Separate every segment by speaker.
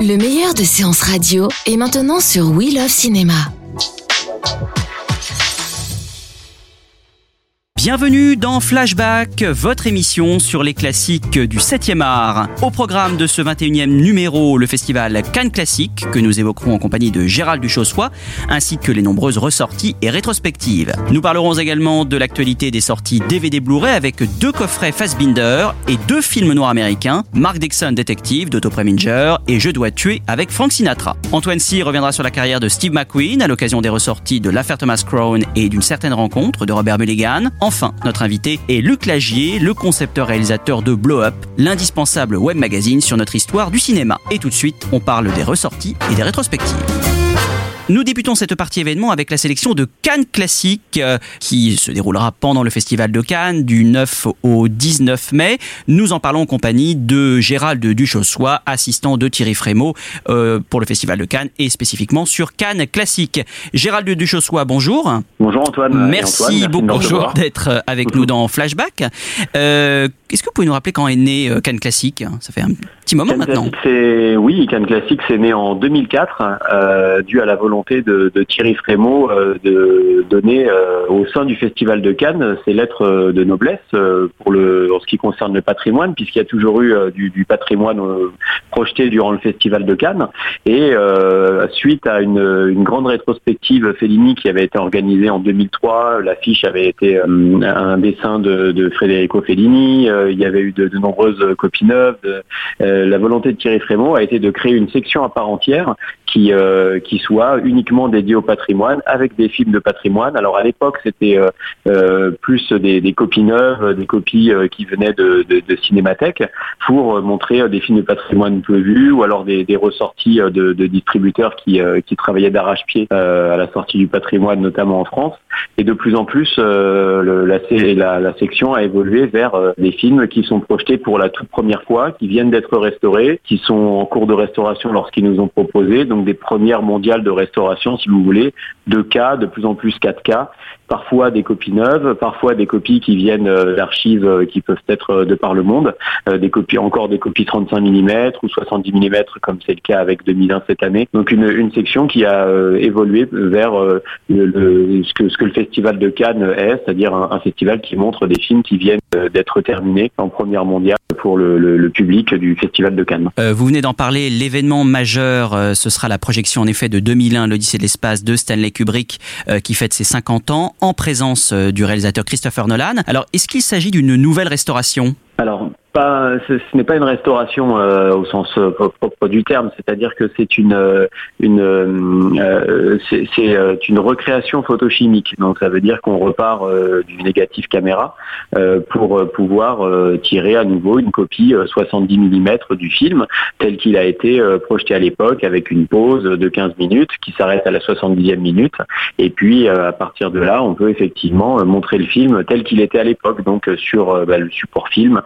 Speaker 1: Le meilleur de séances radio est maintenant sur We Love Cinéma.
Speaker 2: Bienvenue dans Flashback, votre émission sur les classiques du 7e art. Au programme de ce 21e numéro, le festival Cannes Classique, que nous évoquerons en compagnie de Gérald Duchossois, ainsi que les nombreuses ressorties et rétrospectives. Nous parlerons également de l'actualité des sorties DVD Blu-ray avec deux coffrets Fassbinder et deux films noirs américains, Mark Dixon Détective d'Otto Preminger et Je dois tuer avec Frank Sinatra. Antoine C. reviendra sur la carrière de Steve McQueen à l'occasion des ressorties de l'affaire Thomas Crown et d'une certaine rencontre de Robert Mulligan. Notre invité est Luc Lagier, le concepteur-réalisateur de Blow Up, l'indispensable web magazine sur notre histoire du cinéma. Et tout de suite, on parle des ressorties et des rétrospectives. Nous débutons cette partie événement avec la sélection de Cannes Classique euh, qui se déroulera pendant le festival de Cannes du 9 au 19 mai. Nous en parlons en compagnie de Gérald Duchossois, assistant de Thierry Frémaux euh, pour le festival de Cannes et spécifiquement sur Cannes Classique. Gérald Duchossois, bonjour.
Speaker 3: Bonjour Antoine.
Speaker 2: Merci
Speaker 3: Antoine,
Speaker 2: beaucoup d'être avec nous dans Flashback. Euh, Est-ce que vous pouvez nous rappeler quand est né euh, Cannes Classique? Ça fait un petit moment
Speaker 3: Cannes
Speaker 2: maintenant.
Speaker 3: Classique, oui, Cannes Classique, c'est né en 2004, euh, dû à la volonté de, de Thierry Frémaux euh, de donner euh, au sein du Festival de Cannes ses lettres de noblesse pour le, en ce qui concerne le patrimoine, puisqu'il y a toujours eu du, du patrimoine projeté durant le Festival de Cannes. Et suite à une, une grande rétrospective Fellini qui avait été organisée en 2003, l'affiche avait été un dessin de, de Federico Fellini. Il y avait eu de, nombreuses copies neuves. la volonté de Thierry Frémaux a été de créer une section à part entière qui, euh, qui soit uniquement dédiée au patrimoine avec des films de patrimoine. Alors à l'époque, c'était euh, euh, plus des, copies neuves, des copies qui venaient de, de, cinémathèques pour montrer des films de patrimoine peu vus ou alors des, ressorties de, distributeurs qui, travaillaient d'arrache-pied à la sortie du patrimoine, notamment en France. Et de plus en plus, la, section a évolué vers des films qui sont projetés pour la toute première fois, qui viennent d'être restaurés, qui sont en cours de restauration lorsqu'ils nous ont proposé, des premières mondiales de restauration, si vous voulez, 2K, de plus en plus 4K, parfois des copies neuves, parfois des copies qui viennent euh, d'archives euh, qui peuvent être euh, de par le monde, des copies encore des copies 35 mm ou 70 mm comme c'est le cas avec 2001 cette année. Donc une, une section qui a évolué vers ce, que, ce que le festival de Cannes est, c'est-à-dire un, festival qui montre des films qui viennent d'être terminés en première mondiale pour le, le- le public du festival de Cannes.
Speaker 2: Euh, vous venez d'en parler, l'événement majeur, euh, ce sera la projection en effet de 2001, l'Odyssée de l'espace de Stanley Kubrick, euh, qui fête ses 50 ans, en présence euh, du réalisateur Christopher Nolan. Alors, est-ce qu'il s'agit d'une nouvelle restauration?
Speaker 3: Ce, n'est pas une restauration euh, au sens euh, propre du terme, c'est-à-dire que c'est une, euh, une, c'est, une recréation photochimique. Donc, ça veut dire qu'on repart du négatif caméra pour pouvoir tirer à nouveau une copie euh, 70 mm du film tel qu'il a été projeté à l'époque avec une pause de 15 minutes qui s'arrête à la 70e minute. Et puis, à partir de là, on peut effectivement montrer le film tel qu'il était à l'époque, donc sur bah, le support film,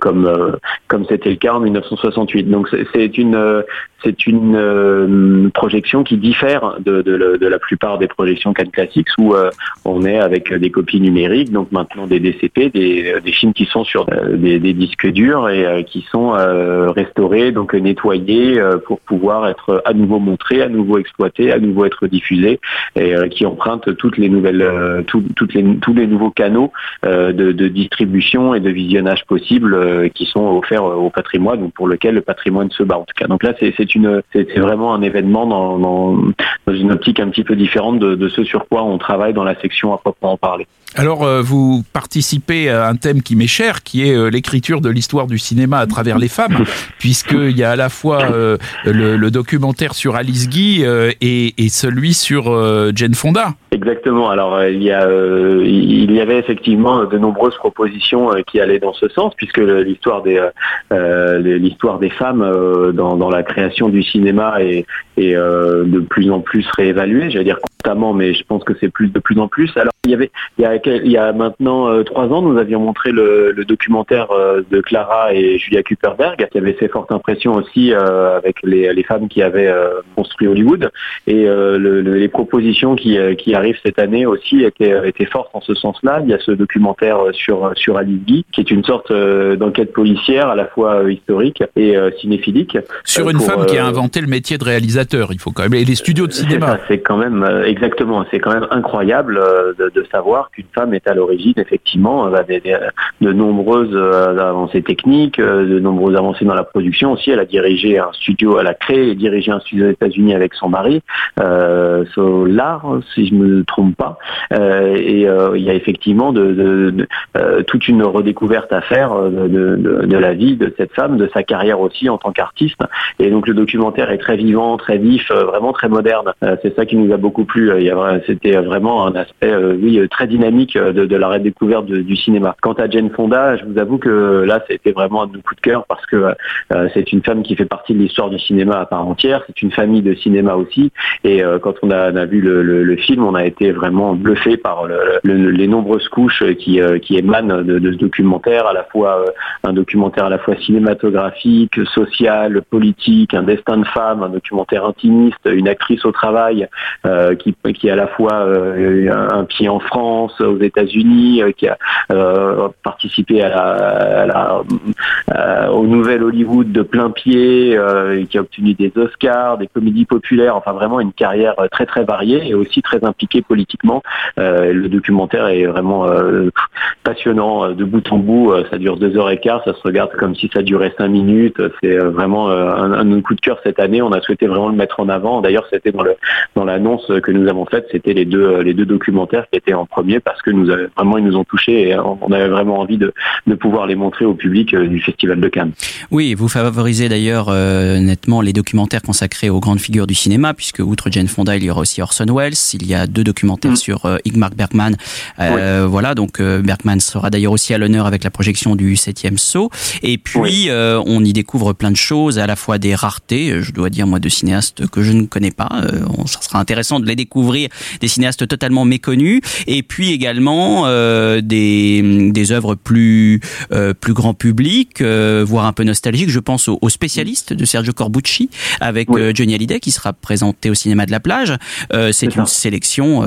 Speaker 3: comme euh, comme c'était le cas en 1968. Donc c'est- une euh, c'est une euh, projection qui diffère de, la plupart des projections Cannes Classics où euh, on est avec des copies numériques, donc maintenant des DCP, des, des films qui sont sur euh, des, disques durs et euh, qui sont euh, restaurés, donc nettoyés euh, pour pouvoir être à nouveau montrés, à nouveau exploités, à nouveau être diffusés et euh, qui empruntent toutes les nouvelles, euh, les, tous les nouveaux canaux euh, de, de distribution et de visionnage possible possibles qui sont offerts au patrimoine ou pour lequel le patrimoine se bat en tout cas. Donc là, c'est c'est vraiment un événement dans, une optique un petit peu différente de ce sur quoi on travaille dans la section à proprement parler.
Speaker 4: Alors, euh, vous participez à un thème qui m'est cher, qui est euh, l'écriture de l'histoire du cinéma à travers les femmes, puisqu'il y a à la fois euh, le, documentaire sur Alice Guy et, celui sur Jane Fonda.
Speaker 3: Exactement. Alors, il y, a, il y avait effectivement de nombreuses propositions qui allaient dans ce sens, puisque l'histoire des, l'histoire des femmes dans, dans, la création du cinéma est, est de plus en plus réévaluée. J'allais dire constamment, mais je pense que c'est plus de plus en plus. Alors, il y avait, il y a il y a maintenant euh, trois ans, nous avions montré le, documentaire euh, de Clara et Julia Kuperberg, qui avait fait forte impression aussi euh, avec les, femmes qui avaient construit Hollywood. Et les propositions qui, arrivent cette année aussi étaient, étaient fortes en ce sens-là. Il y a ce documentaire sur, sur Alice Guy, qui est une sorte d'enquête policière à la fois historique et cinéphilique.
Speaker 4: Sur une femme qui a inventé le métier de réalisateur, il faut quand même. Et les studios de cinéma.
Speaker 3: C'est quand même, exactement, c'est quand même incroyable de, de savoir qu'une femme est à l'origine effectivement de nombreuses euh, avancées techniques, euh, de nombreuses avancées dans la production aussi. Elle a dirigé un studio, elle a créé et dirigé un studio aux États-Unis avec son mari, euh, Solar, si je me trompe pas. Euh, et il y a effectivement de, toute une redécouverte à faire de, la vie de cette femme, de sa carrière aussi en tant qu'artiste. Et donc le documentaire est très vivant, très vif, vraiment très moderne. C'est ça qui nous a beaucoup plu. C'était vraiment un aspect, oui, très dynamique de, de la redécouverte du cinéma. Quant à Jane Fonda, je vous avoue que là, c'était vraiment un coups de cœur parce que euh, c'est une femme qui fait partie de l'histoire du cinéma à part entière. C'est une famille de cinéma aussi. Et euh, quand on a, vu le, film, on a été vraiment bluffé par les nombreuses couches qui, euh, qui émanent de, ce documentaire, à la fois un documentaire à la fois cinématographique, social, politique, un destin de femme, un documentaire intimiste, une actrice au travail qui, qui à la fois un pied en France, aux États-Unis, euh, qui a euh, participé euh, au nouvel Hollywood de plein pied, qui a obtenu des Oscars, des comédies populaires, enfin vraiment une carrière très très variée et aussi très impliquée politiquement. le documentaire est vraiment passionnant de bout en bout. Ça dure deux heures et quart, ça se regarde comme si ça durait cinq minutes. C'est vraiment un, coup de cœur cette année. On a souhaité vraiment le mettre en avant. D'ailleurs, c'était dans l'annonce que nous avons faite, c'était les deux les deux documentaires qui étaient en premier que nous vraiment ils nous ont touchés et on avait vraiment envie de, de pouvoir les montrer au public euh, du Festival de Cannes.
Speaker 2: Oui, vous favorisez d'ailleurs euh, nettement les documentaires consacrés aux grandes figures du cinéma, puisque outre Jane Fonda, il y aura aussi Orson Welles, il y a deux documentaires mm. sur euh, Igmar Bergman. Voilà, donc Bergman sera d'ailleurs aussi à l'honneur avec la projection du septième saut. Et puis, on y découvre plein de choses, à la fois des raretés, je dois dire moi, de cinéastes que je ne connais pas. ça sera intéressant de les découvrir, des cinéastes totalement méconnus. Et puis également des, des œuvres plus, euh, plus grand public, euh, voire un peu nostalgique. Je pense aux, spécialistes de Sergio Corbucci avec euh, Johnny Hallyday qui sera présenté au cinéma de la plage. C'est une sélection,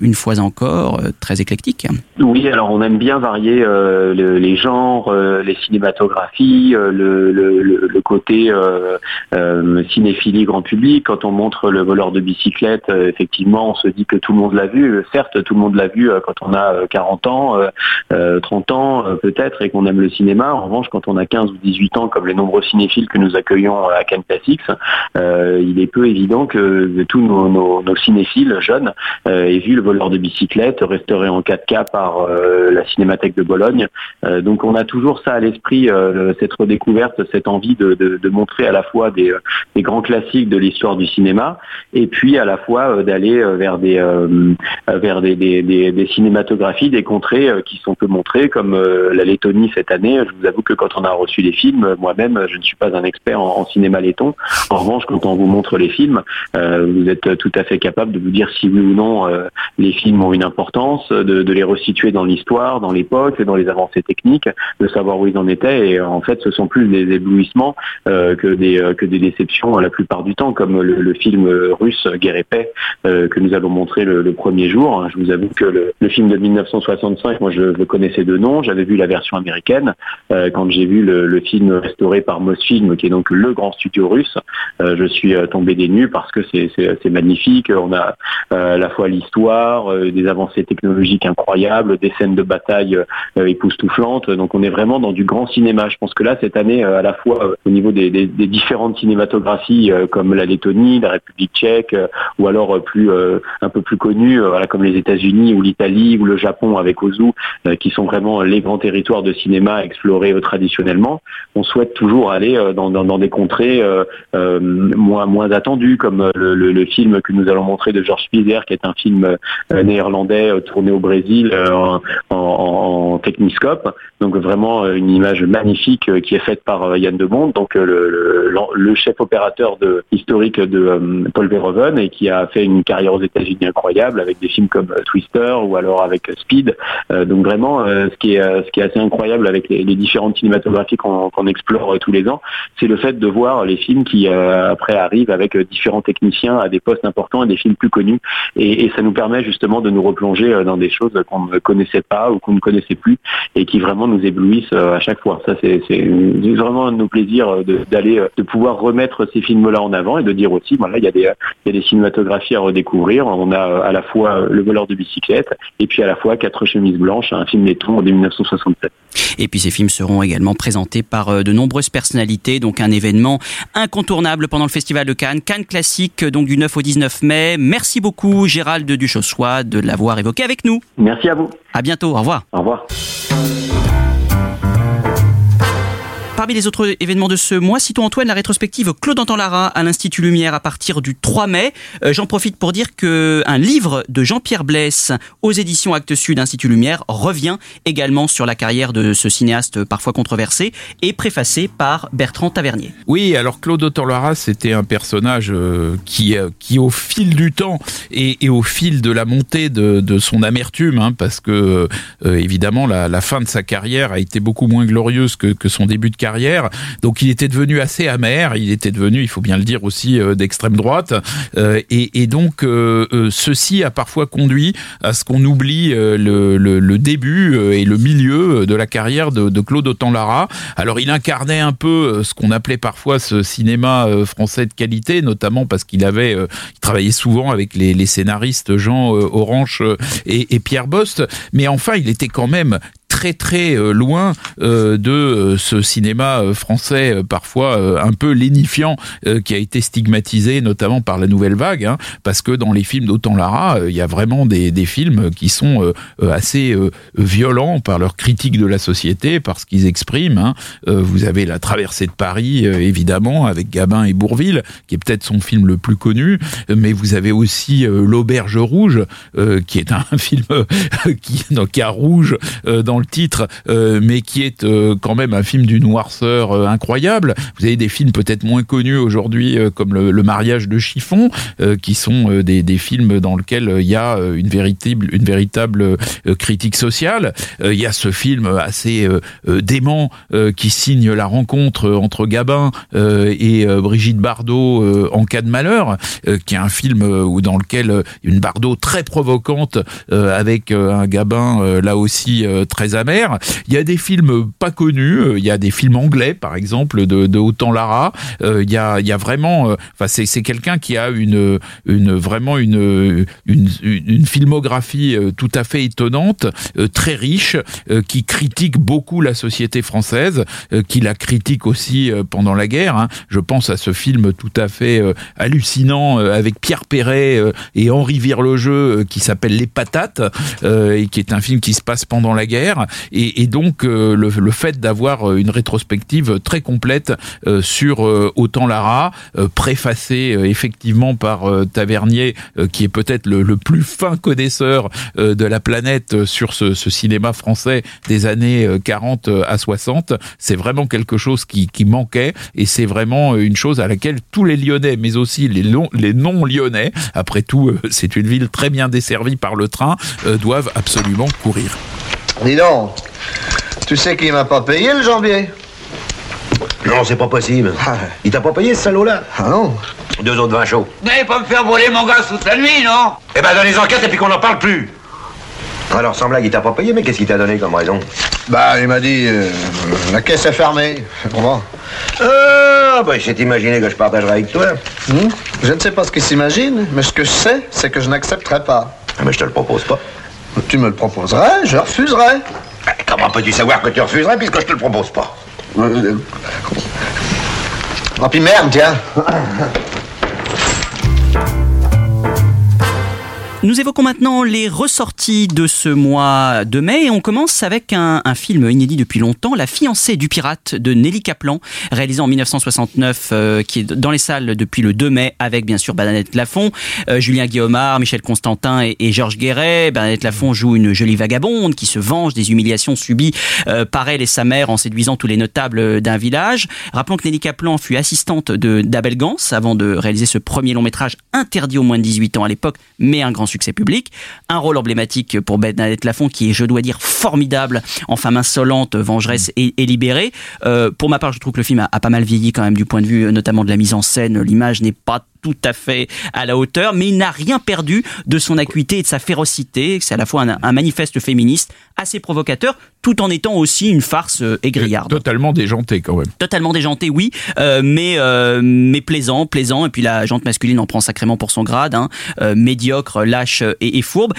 Speaker 2: une fois encore, très éclectique.
Speaker 3: Oui, alors on aime bien varier les genres, les cinématographies, le, le, le côté cinéphilie grand public. Quand on montre le voleur de bicyclette, effectivement, on se dit que tout le monde l'a vu. Certes, tout le monde l'a vu quand on a 40 ans, 30 ans euh, peut-être et qu'on aime le cinéma. En revanche, quand on a 15 ou 18 ans, comme les nombreux cinéphiles que nous accueillons à Cannes Classics, euh, il est peu évident que tous nos, cinéphiles jeunes euh, aient vu le voleur de bicyclette restauré en 4K par la Cinémathèque de Bologne. donc on a toujours ça à l'esprit, cette redécouverte, cette envie de, montrer à la fois des, grands classiques de l'histoire du cinéma et puis à la fois d'aller vers des vers des, des contrées qui sont peu montrées, comme euh, la Lettonie cette année. Je vous avoue que quand on a reçu les films, moi-même, je ne suis pas un expert en, cinéma letton. En revanche, quand on vous montre les films, euh, vous êtes tout à fait capable de vous dire si oui ou non euh, les films ont une importance, de, les resituer dans l'histoire, dans l'époque, dans les avancées techniques, de savoir où ils en étaient. Et en fait, ce sont plus des éblouissements que des que des déceptions la plupart du temps, comme le, film russe Guerre et paix que nous allons montrer le, premier jour. Je vous avoue que le, film de 1965, moi je le connaissais de nom j'avais vu la version américaine. quand j'ai vu le, film restauré par Mosfilm, qui est donc le grand studio russe, je suis tombé des nues parce que c'est magnifique. On a à la fois l'histoire, des avancées technologiques incroyables, des scènes de bataille époustouflantes. Donc on est vraiment dans du grand cinéma. Je pense que là, cette année, à la fois au niveau des différentes cinématographies comme la Lettonie, la République tchèque, ou alors plus un peu plus connues, voilà, comme les États-Unis ou l'Italie ou le Japon avec Ozu, euh, qui sont vraiment les grands territoires de cinéma explorés euh, traditionnellement. On souhaite toujours aller euh, dans, des contrées moins, moins attendues, comme le, film que nous allons montrer de Georges Spieser, qui est un film néerlandais tourné au Brésil en, techniscope. Donc vraiment une image magnifique qui est faite par Yann de donc le, chef opérateur de, historique de Paul Verhoeven et qui a fait une carrière aux États-Unis incroyable avec des films comme Twister ou alors avec Speed. Euh, donc vraiment, euh, ce qui est euh, ce qui est assez incroyable avec les, différentes cinématographies qu'on explore tous les ans, c'est le fait de voir les films qui après arrivent avec différents techniciens à des postes importants et des films plus connus. Et, ça nous permet justement de nous replonger dans des choses qu'on ne connaissait pas ou qu'on ne connaissait plus et qui vraiment nous éblouissent à chaque fois. Ça, c'est vraiment un de nos plaisirs d'aller, de, pouvoir remettre ces films-là en avant et de dire aussi, voilà, il y il y a des cinématographies à redécouvrir. On a à la fois le voleur de bicyclette et puis à la fois Quatre chemises blanches, un film letton de 1967.
Speaker 2: Et puis ces films seront également présentés par euh, de nombreuses personnalités, donc un événement incontournable pendant le Festival de Cannes, Cannes classique donc du 9 au 19 mai. Merci beaucoup Gérald Duchossois de l'avoir évoqué avec nous.
Speaker 3: Merci à vous.
Speaker 2: À bientôt, au revoir.
Speaker 3: Au revoir.
Speaker 2: Parmi les autres événements de ce mois, citons Antoine la rétrospective Claude Lara à l'Institut Lumière à partir du 3 mai. Euh, j'en profite pour dire que un livre de Jean-Pierre Blesse aux éditions Actes Sud Institut Lumière revient également sur la carrière de ce cinéaste parfois controversé et préfacé par Bertrand Tavernier.
Speaker 4: Oui, alors Claude Lara, c'était un personnage euh, qui, euh, qui au fil du temps et, au fil de la montée de, son amertume, hein, parce que évidemment la, fin de sa carrière a été beaucoup moins glorieuse que, que son début de carrière donc il était devenu assez amer, il était devenu, il faut bien le dire aussi, euh, d'extrême droite. Euh, et, donc euh, ceci a parfois conduit à ce qu'on oublie le, début et le milieu de la carrière de, Claude Autant-Lara. Alors il incarnait un peu ce qu'on appelait parfois ce cinéma français de qualité, notamment parce qu'il avait, il travaillait souvent avec les, scénaristes Jean Orange et, et Pierre Bost, mais enfin il était quand même très très euh, loin euh, de euh, ce cinéma français parfois un peu lénifiant qui a été stigmatisé notamment par la nouvelle vague, hein, parce que dans les films d'Autant Lara, il y a vraiment des, des films qui sont assez violents par leur critique de la société, par ce qu'ils expriment. Hein. Vous avez La Traversée de Paris, évidemment, avec Gabin et Bourville, qui est peut-être son film le plus connu, mais vous avez aussi L'Auberge Rouge, qui est un film qui, qui a rouge dans le titre, euh, mais qui est euh, quand même un film d'une noirceur euh, incroyable. Vous avez des films peut-être moins connus aujourd'hui, comme le, mariage de chiffon, qui sont des, des, films dans lesquels il y a une véritable, une véritable critique sociale. il y a ce film assez dément qui signe la rencontre entre Gabin et Brigitte Bardot en cas de malheur, qui est un film où dans lequel une Bardot très provocante avec un Gabin là aussi très Il y a des films pas connus, euh, il y a des films anglais par exemple de, de Autant Lara. Euh, il y a, il y a vraiment, euh, enfin c'est, c'est quelqu'un qui a une, une vraiment une, une, une filmographie tout à fait étonnante, très riche, qui critique beaucoup la société française, qui la critique aussi pendant la guerre. Hein. Je pense à ce film tout à fait hallucinant avec Pierre Perret et Henri Virlejeu qui s'appelle Les Patates et qui est un film qui se passe pendant la guerre et, donc euh, le, fait d'avoir euh, une rétrospective très complète euh, sur Autant Lara, préfacée effectivement par Tavernier, qui est peut-être le, plus fin connaisseur de la planète sur ce, cinéma français des années 40 à 60, c'est vraiment quelque chose qui, manquait et c'est vraiment une chose à laquelle tous les Lyonnais, mais aussi les, les non-Lyonnais, après tout, c'est une ville très bien desservie par le train, doivent absolument courir.
Speaker 5: Dis donc, tu sais qu'il m'a pas payé le janvier
Speaker 6: Non, c'est pas possible. Ah. Il t'a pas payé ce salaud-là?
Speaker 5: Ah non
Speaker 6: Deux autres vins chauds.
Speaker 7: N'allez pas me faire voler mon gars toute la nuit, non?
Speaker 6: Eh ben, dans les enquêtes et puis qu'on n'en parle plus. Alors, sans blague, il t'a pas payé, mais qu'est-ce qu'il t'a donné comme raison?
Speaker 5: Bah, il m'a dit, euh, la caisse est fermée. Comment
Speaker 6: Ah, bah, il s'est imaginé que je partagerais avec toi.
Speaker 5: Hmm? Je ne sais pas ce qu'il s'imagine, mais ce que je sais, c'est que je n'accepterai pas.
Speaker 6: Ah, mais je te le propose pas.
Speaker 5: Tu me le proposerais, je refuserais.
Speaker 6: Ah, Comment peux-tu savoir que tu refuserais puisque je te le propose pas?
Speaker 5: Oh, puis merde, tiens.
Speaker 2: Nous évoquons maintenant les ressorties de ce mois de mai et on commence avec un, film inédit depuis longtemps, La fiancée du pirate de Nelly Kaplan, réalisé en 1969, euh, qui est dans les salles depuis le 2 mai avec bien sûr Bernadette Lafont, euh, Julien Guillaumard, Michel Constantin et, Georges Guéret. Bernadette Lafont joue une jolie vagabonde qui se venge des humiliations subies euh, par elle et sa mère en séduisant tous les notables d'un village. Rappelons que Nelly Kaplan fut assistante d'Abel Gans avant de réaliser ce premier long métrage interdit aux moins de 18 ans à l'époque, mais un grand succès public. Un rôle emblématique pour Bernadette Lafont qui est, je dois dire, formidable en femme insolente, vengeresse et, libérée. Euh, pour ma part, je trouve que le film a, a pas mal vieilli quand même du point de vue euh, notamment de la mise en scène. L'image n'est pas tout à fait à la hauteur, mais il n'a rien perdu de son acuité et de sa férocité. C'est à la fois un, un manifeste féministe assez provocateur, tout en étant aussi une farce euh, égrillarde.
Speaker 4: Totalement déjanté quand même.
Speaker 2: Totalement déjanté, oui, euh, mais euh, mais plaisant, plaisant. Et puis la jante masculine en prend sacrément pour son grade, hein, euh, médiocre, lâche et, et fourbe.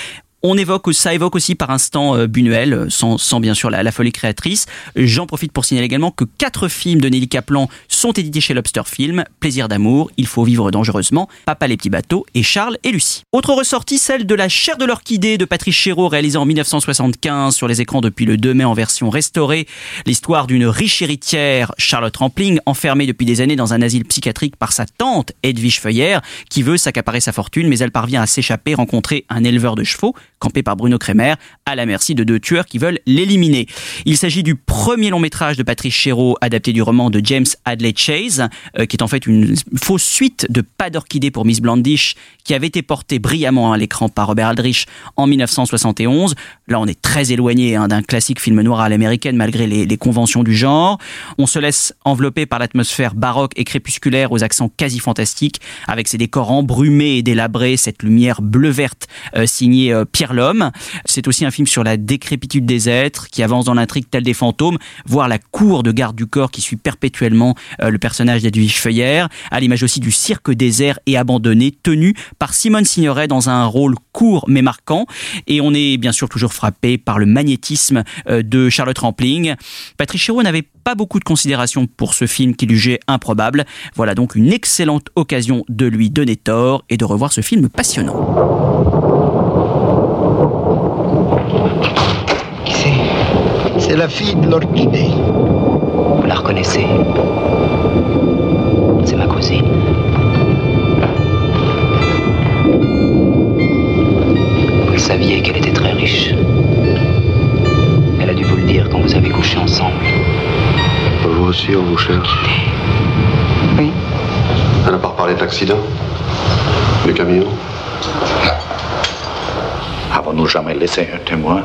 Speaker 2: On évoque, ça évoque aussi par instant euh, Buñuel, euh, sans, sans bien sûr la, la folie créatrice. J'en profite pour signaler également que quatre films de Nelly Kaplan sont édités chez Lobster Film. Plaisir d'amour, Il faut vivre dangereusement, Papa les petits bateaux et Charles et Lucie. Autre ressortie, celle de La chair de l'orchidée de Patrice Chéreau, réalisée en 1975 sur les écrans depuis le 2 mai en version restaurée. L'histoire d'une riche héritière, Charlotte Rampling, enfermée depuis des années dans un asile psychiatrique par sa tante, Edwige Feuillère, qui veut s'accaparer sa fortune, mais elle parvient à s'échapper, rencontrer un éleveur de chevaux, campé par Bruno Kremer, à la merci de deux tueurs qui veulent l'éliminer. Il s'agit du premier long métrage de Patrice Chéreau, adapté du roman de James Chase, euh, qui est en fait une fausse suite de Pas d'orchidée pour Miss Blandish, qui avait été porté brillamment à l'écran par Robert Aldrich en 1971. Là, on est très éloigné hein, d'un classique film noir à l'américaine, malgré les, conventions du genre. On se laisse envelopper par l'atmosphère baroque et crépusculaire aux accents quasi fantastiques, avec ses décors embrumés et délabrés, cette lumière bleu-verte euh, signée euh, Pierre Lhomme. C'est aussi un film sur la décrépitude des êtres, qui avance dans l'intrigue tel des fantômes, voire la cour de garde du corps qui suit perpétuellement le personnage d'Edwige Feuillère, à l'image aussi du cirque désert et abandonné, tenu par Simone Signoret dans un rôle court mais marquant. Et on est bien sûr toujours frappé par le magnétisme euh, de Charlotte Rampling. Patrice Chéreau n'avait pas beaucoup de considération pour ce film qu'il jugeait improbable. Voilà donc une excellente occasion de lui donner tort et de revoir ce film passionnant.
Speaker 7: C'est
Speaker 5: la fille de l'orchidée.
Speaker 7: Vous la reconnaissez C'est ma cousine. Vous saviez qu'elle était très riche. Elle a dû vous le dire quand vous avez couché ensemble.
Speaker 8: Vous aussi, on vous cherche.
Speaker 7: Oui.
Speaker 8: Elle n'a pas reparlé de l'accident Du camion?
Speaker 7: Avons-nous jamais laissé un témoin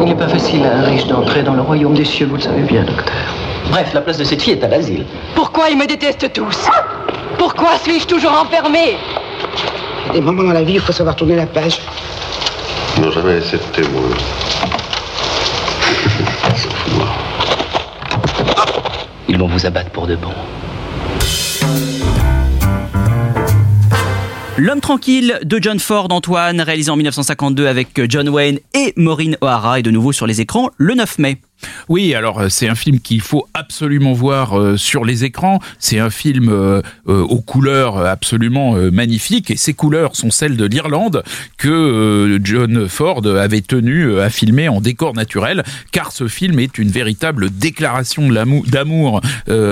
Speaker 7: Il n'est pas facile à un riche d'entrer cieux, vous le savez bien, docteur. Bref, la place de cette fille est à l'asile.
Speaker 9: Pourquoi ils me détestent tous? Pourquoi suis-je toujours enfermé
Speaker 10: Il y a des moments dans la vie où il faut savoir tourner la page.
Speaker 8: Ils n'ont jamais laissé de témoin.
Speaker 7: Ils vont vous abattre pour de bon.
Speaker 2: L'homme tranquille de John Ford, Antoine, réalisé en 1952 avec John Wayne et Maureen O'Hara, est de nouveau sur les écrans le 9 mai.
Speaker 4: Oui, alors euh, c'est un film qu'il faut absolument voir euh, sur les écrans. C'est un film euh, aux couleurs absolument magnifiques et ces couleurs sont celles de l'Irlande que John Ford avait tenu à filmer en décor naturel, car ce film est une véritable déclaration d'amour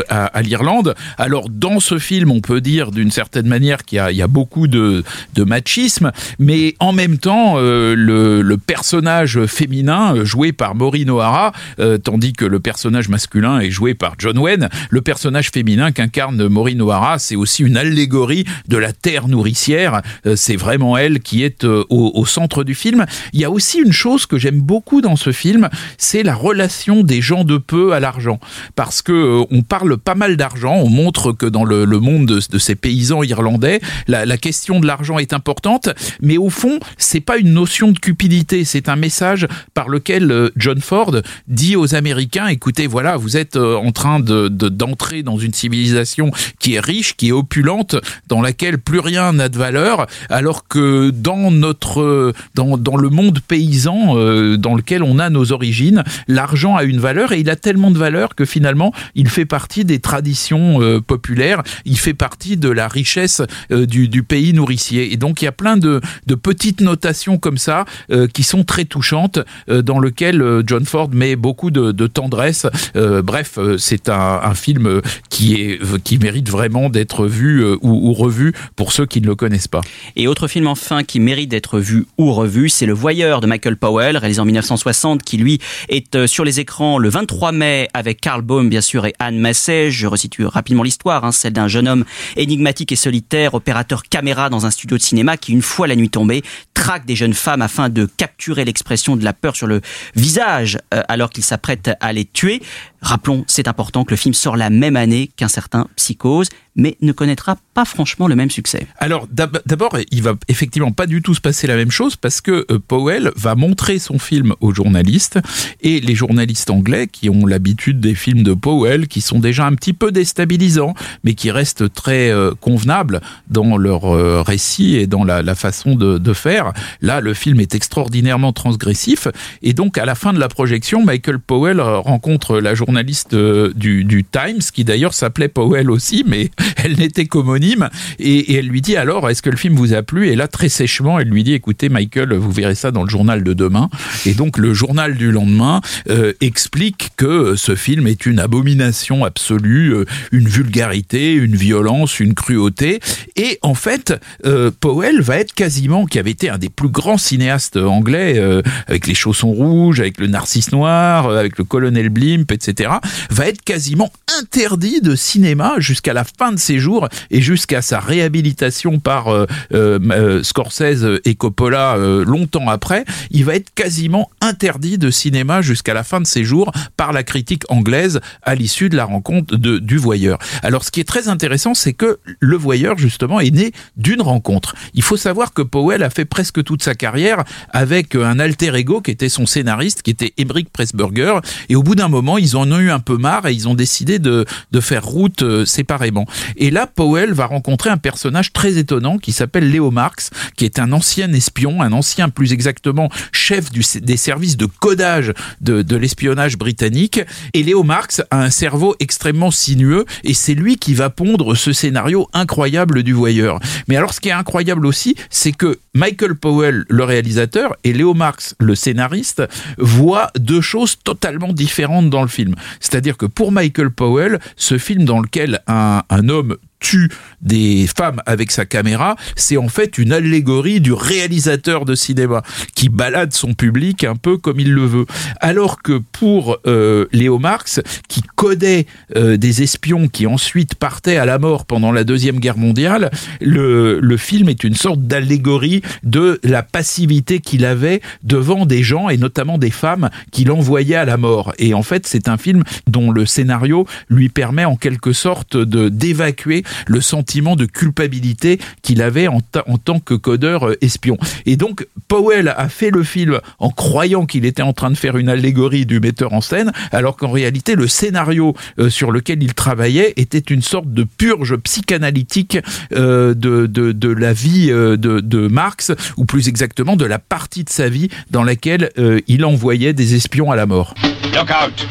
Speaker 4: à, l'Irlande. Alors dans ce film, on peut dire d'une certaine manière qu'il y a, beaucoup de, machisme, mais en même temps, le, le personnage féminin joué par Maureen O'Hara euh, tandis que le personnage masculin est joué par John Wayne. Le personnage féminin qu'incarne Maureen O'Hara, c'est aussi une allégorie de la terre nourricière. Euh, c'est vraiment elle qui est euh, au, centre du film. Il y a aussi une chose que j'aime beaucoup dans ce film, c'est la relation des gens de peu à l'argent, parce que on parle pas mal d'argent. On montre que dans le, monde de, ces paysans irlandais, la, question de l'argent est importante, mais au fond, c'est pas une notion de cupidité, c'est un message par lequel John Ford dit aux Américains écoutez, voilà, vous êtes euh, en train de de- d'entrer dans une civilisation qui est riche, qui est opulente, dans laquelle plus rien n'a de valeur, alors que dans notre dans, le monde paysan euh, dans lequel on a nos origines, l'argent a une valeur et il a tellement de valeur que finalement il fait partie des traditions euh, populaires, il fait partie de la richesse du, pays nourricier. Et donc il y a plein de, de petites notations comme ça qui sont très touchantes, dans lequel John Ford met beaucoup de, de tendresse. Euh, bref, euh, c'est un, un film qui est qui mérite vraiment d'être vu euh, ou, ou revu pour ceux qui ne le connaissent pas.
Speaker 2: Et autre film enfin qui mérite d'être vu ou revu, c'est Le Voyeur de Michael Powell, réalisé en 1960, qui lui est euh, sur les écrans le 23 mai avec Carl Baum bien sûr et Anne Massey. Je resitue rapidement l'histoire, hein, celle d'un jeune homme énigmatique et solitaire, opérateur caméra dans un studio de cinéma qui, une fois la nuit tombée, traque des jeunes femmes afin de capturer l'expression de la peur sur le visage euh, alors qu'il s'apprête à les tuer. Rappelons, c'est important que le film sort la même année qu'un certain Psychose, mais ne connaîtra pas franchement le même succès.
Speaker 4: Alors d'ab- d'abord, il va effectivement pas du tout se passer la même chose parce que euh, Powell va montrer son film aux journalistes et les journalistes anglais qui ont l'habitude des films de Powell, qui sont déjà un petit peu déstabilisants, mais qui restent très euh, convenables dans leur euh, récit et dans la, façon de, faire. Là, le film est extraordinairement transgressif et donc à la fin de la projection, Michael Powell rencontre la journaliste du Times, qui d'ailleurs s'appelait Powell aussi, mais elle n'était qu'homonyme, et, elle lui dit alors, est-ce que le film vous a plu? Et là, très sèchement, elle lui dit, écoutez, Michael, vous verrez ça dans le journal de demain. Et donc, le journal du lendemain euh, explique que ce film est une abomination absolue, euh, une vulgarité, une violence, une cruauté. Et en fait, euh, Powell va être quasiment, qui avait été un des plus grands cinéastes anglais, avec les chaussons rouges, avec le narcisse noir, avec le colonel Blimp, etc., va être quasiment interdit de cinéma jusqu'à la fin de ses jours et jusqu'à sa réhabilitation par euh, euh, euh, Scorsese et Coppola euh, longtemps après. Il va être quasiment interdit de cinéma jusqu'à la fin de ses jours par la critique anglaise à l'issue de la rencontre de, du voyeur. Alors, ce qui est très intéressant, c'est que le voyeur, justement, est né d'une rencontre. Il faut savoir que Powell a fait presque toute sa carrière avec un alter ego qui était son scénariste, qui était Emmerich Pressburger. Et au bout d'un moment, ils en ont eu un peu marre et ils ont décidé de, de faire route euh, séparément. Et là, Powell va rencontrer un personnage très étonnant qui s'appelle Léo Marx, qui est un ancien espion, un ancien plus exactement chef des services de codage de, de l'espionnage britannique. Et Léo Marx a un cerveau extrêmement sinueux et c'est lui qui va pondre ce scénario incroyable du voyeur. Mais alors ce qui est incroyable aussi, c'est que Michael Powell, le réalisateur, et Léo Marx, le scénariste, voient deux choses totalement différentes dans le film. C'est-à-dire que pour Michael Powell, ce film dans lequel un, un homme tue des femmes avec sa caméra, c'est en fait une allégorie du réalisateur de cinéma qui balade son public un peu comme il le veut. Alors que pour euh, Léo Marx, qui codait euh, des espions qui ensuite partaient à la mort pendant la Deuxième Guerre mondiale, le, le film est une sorte d'allégorie de la passivité qu'il avait devant des gens et notamment des femmes qu'il envoyait à la mort. Et en fait, c'est un film dont le scénario lui permet en quelque sorte de d'évacuer le sentiment de culpabilité qu'il avait en, en tant que codeur euh, espion. Et donc, Powell a fait le film en croyant qu'il était en train de faire une allégorie du metteur en scène, alors qu'en réalité, le scénario euh, sur lequel il travaillait était une sorte de purge psychanalytique euh, de, de, de la vie de, de Marx, ou plus exactement de la partie de sa vie dans laquelle il envoyait des espions à la mort.
Speaker 11: Look out!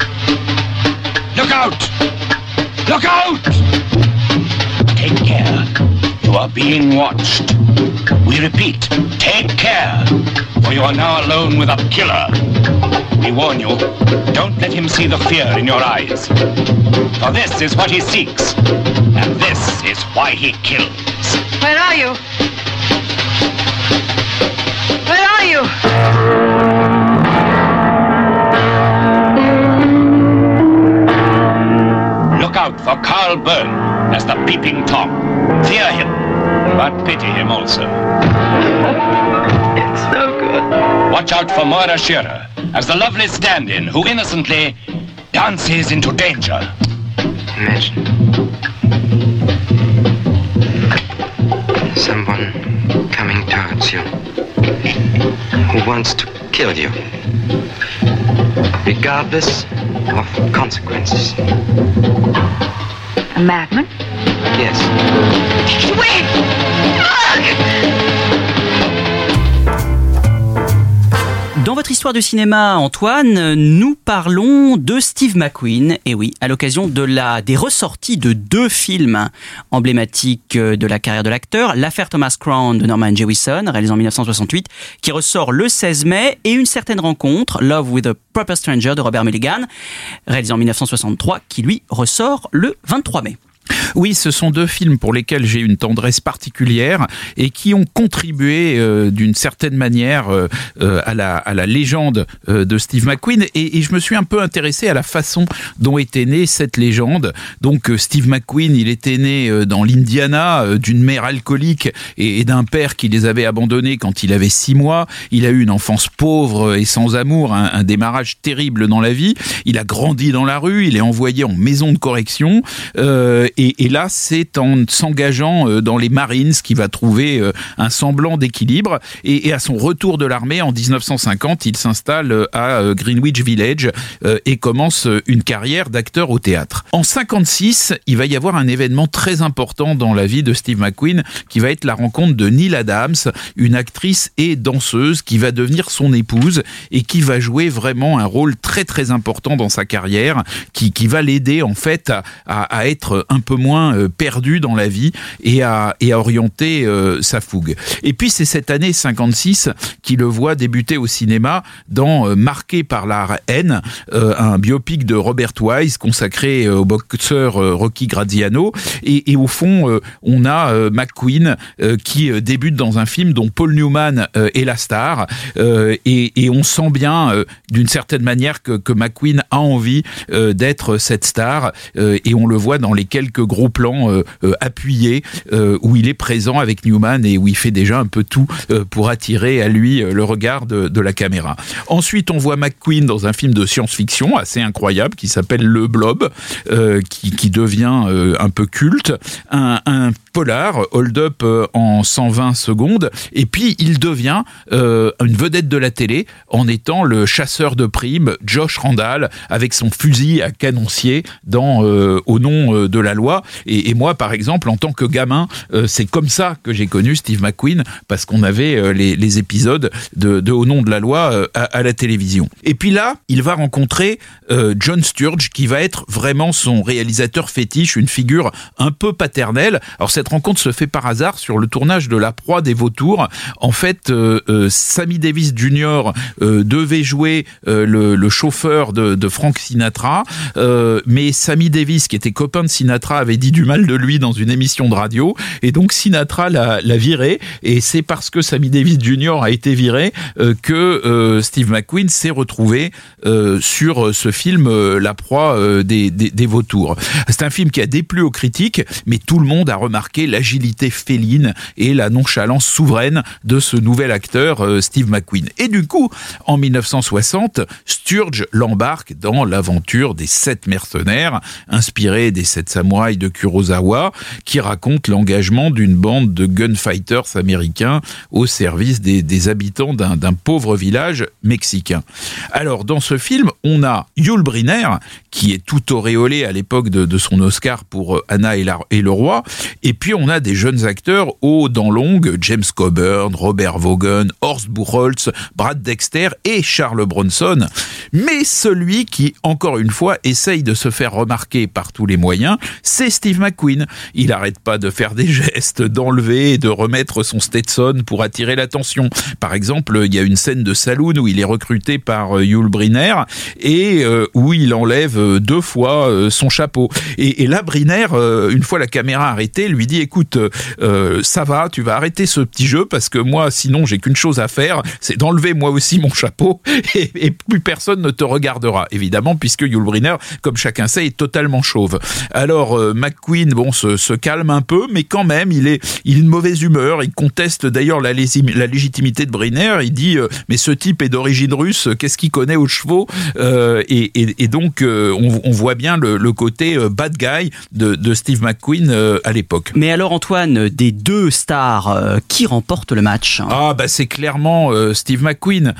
Speaker 11: Look out! Look out! Take care. You are being watched. We repeat, take care, for you are now alone with a killer. We warn you, don't let him see the fear in your eyes. For this is what he seeks, and this is why he kills.
Speaker 9: Where are you? Where are you?
Speaker 11: Look out for Carl Byrne as the peeping Tom. Fear him, but pity him also.
Speaker 9: It's no good.
Speaker 11: Watch out for Moira Shearer as the lovely stand-in who innocently dances into danger.
Speaker 12: Imagine. Someone coming towards you who wants to kill you, regardless of consequences.
Speaker 13: A madman?
Speaker 12: Yes.
Speaker 9: Wait!
Speaker 2: Dans votre histoire de cinéma, Antoine, nous parlons de Steve McQueen. Et oui, à l'occasion de la des ressorties de deux films emblématiques de la carrière de l'acteur, l'affaire Thomas Crown de Norman Jewison, réalisé en 1968, qui ressort le 16 mai, et une certaine rencontre, Love with a Proper Stranger de Robert Mulligan, réalisé en 1963, qui lui ressort le 23 mai.
Speaker 4: Oui, ce sont deux films pour lesquels j'ai une tendresse particulière et qui ont contribué euh, d'une certaine manière euh, euh, à, la, légende de Steve McQueen et, je me suis un peu intéressé à la façon dont était née cette légende. Donc Steve McQueen, il était né dans l'Indiana d'une mère alcoolique et, d'un père qui les avait abandonnés quand il avait six mois. Il a eu une enfance pauvre et sans amour, un, démarrage terrible dans la vie. Il a grandi dans la rue, il est envoyé en maison de correction et, là, c'est en s'engageant euh, dans les Marines qu'il va trouver euh, un semblant d'équilibre. Et, à son retour de l'armée en 1950, il s'installe euh, à Greenwich Village et commence une carrière d'acteur au théâtre. En 56, il va y avoir un événement très important dans la vie de Steve McQueen qui va être la rencontre de Neil Adams, une actrice et danseuse qui va devenir son épouse et qui va jouer vraiment un rôle très très important dans sa carrière, qui, qui va l'aider en fait à, à, à être un peu moins euh, perdu dans la vie et à, et à orienter euh, sa fougue. Et puis c'est cette année 56 qui le voit débuter au cinéma dans euh, Marqué par la haine, un biopic de Robert Wise consacré au boxeur Rocky Graziano. Et, au fond, on a McQueen qui débute dans un film dont Paul Newman est la star. Et, on sent bien d'une certaine manière que, que McQueen a envie d'être cette star. Et on le voit dans les quelques gros plans euh, euh, appuyés euh, où il est présent avec Newman et où il fait déjà un peu tout euh, pour attirer à lui le regard de, la caméra. Ensuite, on voit McQueen dans un film de science-fiction assez incroyable qui s'appelle Le Blob, qui, devient un peu culte. Un polar, hold up euh, en 120 secondes, et puis il devient euh, une vedette de la télé en étant le chasseur de primes, Josh Randall, avec son fusil à canoncier dans euh, Au nom euh, de la loi. Et, moi, par exemple, en tant que gamin, euh, c'est comme ça que j'ai connu Steve McQueen, parce qu'on avait euh, les, épisodes de, Au nom de la loi à, la télévision. Et puis là, il va rencontrer John Sturge, qui va être vraiment son réalisateur fétiche, une figure un peu paternelle. Alors cette rencontre se fait par hasard sur le tournage de La proie des vautours. En fait, euh, euh, Sammy Davis Jr. euh, devait jouer euh, le, chauffeur de, de Frank Sinatra, mais Sammy Davis, qui était copain de Sinatra, avait dit du mal de lui dans une émission de radio, et donc Sinatra l'a viré, et c'est parce que Sammy Davis Jr. a été viré que Steve McQueen s'est retrouvé sur ce film La proie des vautours. C'est un film qui a déplu aux critiques, mais tout le monde a remarqué l'agilité féline et la nonchalance souveraine de ce nouvel acteur euh, Steve McQueen. Et du coup, en 1960, Sturge l'embarque dans l'aventure des sept mercenaires, inspiré des sept samouraïs de Kurosawa, qui raconte l'engagement d'une bande de gunfighters américains au service des, habitants d'un pauvre village mexicain. Alors, dans ce film, on a Yul Brynner, qui est tout auréolé à l'époque de, son Oscar pour euh, Anna et, et le roi, et puis on a des jeunes acteurs aux dents longues, James Coburn, Robert Vaughan, Horst Buchholz, Brad Dexter et Charles Bronson. Mais celui qui, encore une fois, essaye de se faire remarquer par tous les moyens, c'est Steve McQueen. Il arrête pas de faire des gestes, d'enlever et de remettre son Stetson pour attirer l'attention. Par exemple, il y a une scène de saloon où il est recruté par euh, Yul Brynner et euh, où il enlève euh, deux fois son chapeau. Et, là, Brynner, une fois la caméra arrêtée, lui dit "Écoute, ça va, tu vas arrêter ce petit jeu parce que moi, sinon, j'ai qu'une chose à faire, c'est d'enlever moi aussi mon chapeau et, plus personne ne te regardera." Évidemment, puisque Yul Brynner, comme chacun sait, est totalement chauve. Alors McQueen, bon, se, calme un peu, mais quand même, il est, il est de mauvaise humeur. Il conteste d'ailleurs la, légitimité de Brynner. Il dit "Mais ce type est d'origine russe, qu'est-ce qu'il connaît aux chevaux? Euh, et, donc, euh, on, voit bien le, côté euh, bad guy de, Steve McQueen à l'époque.
Speaker 2: Mais alors, Antoine, des deux stars, qui remporte le match?
Speaker 4: Ah, bah c'est clairement Steve McQueen,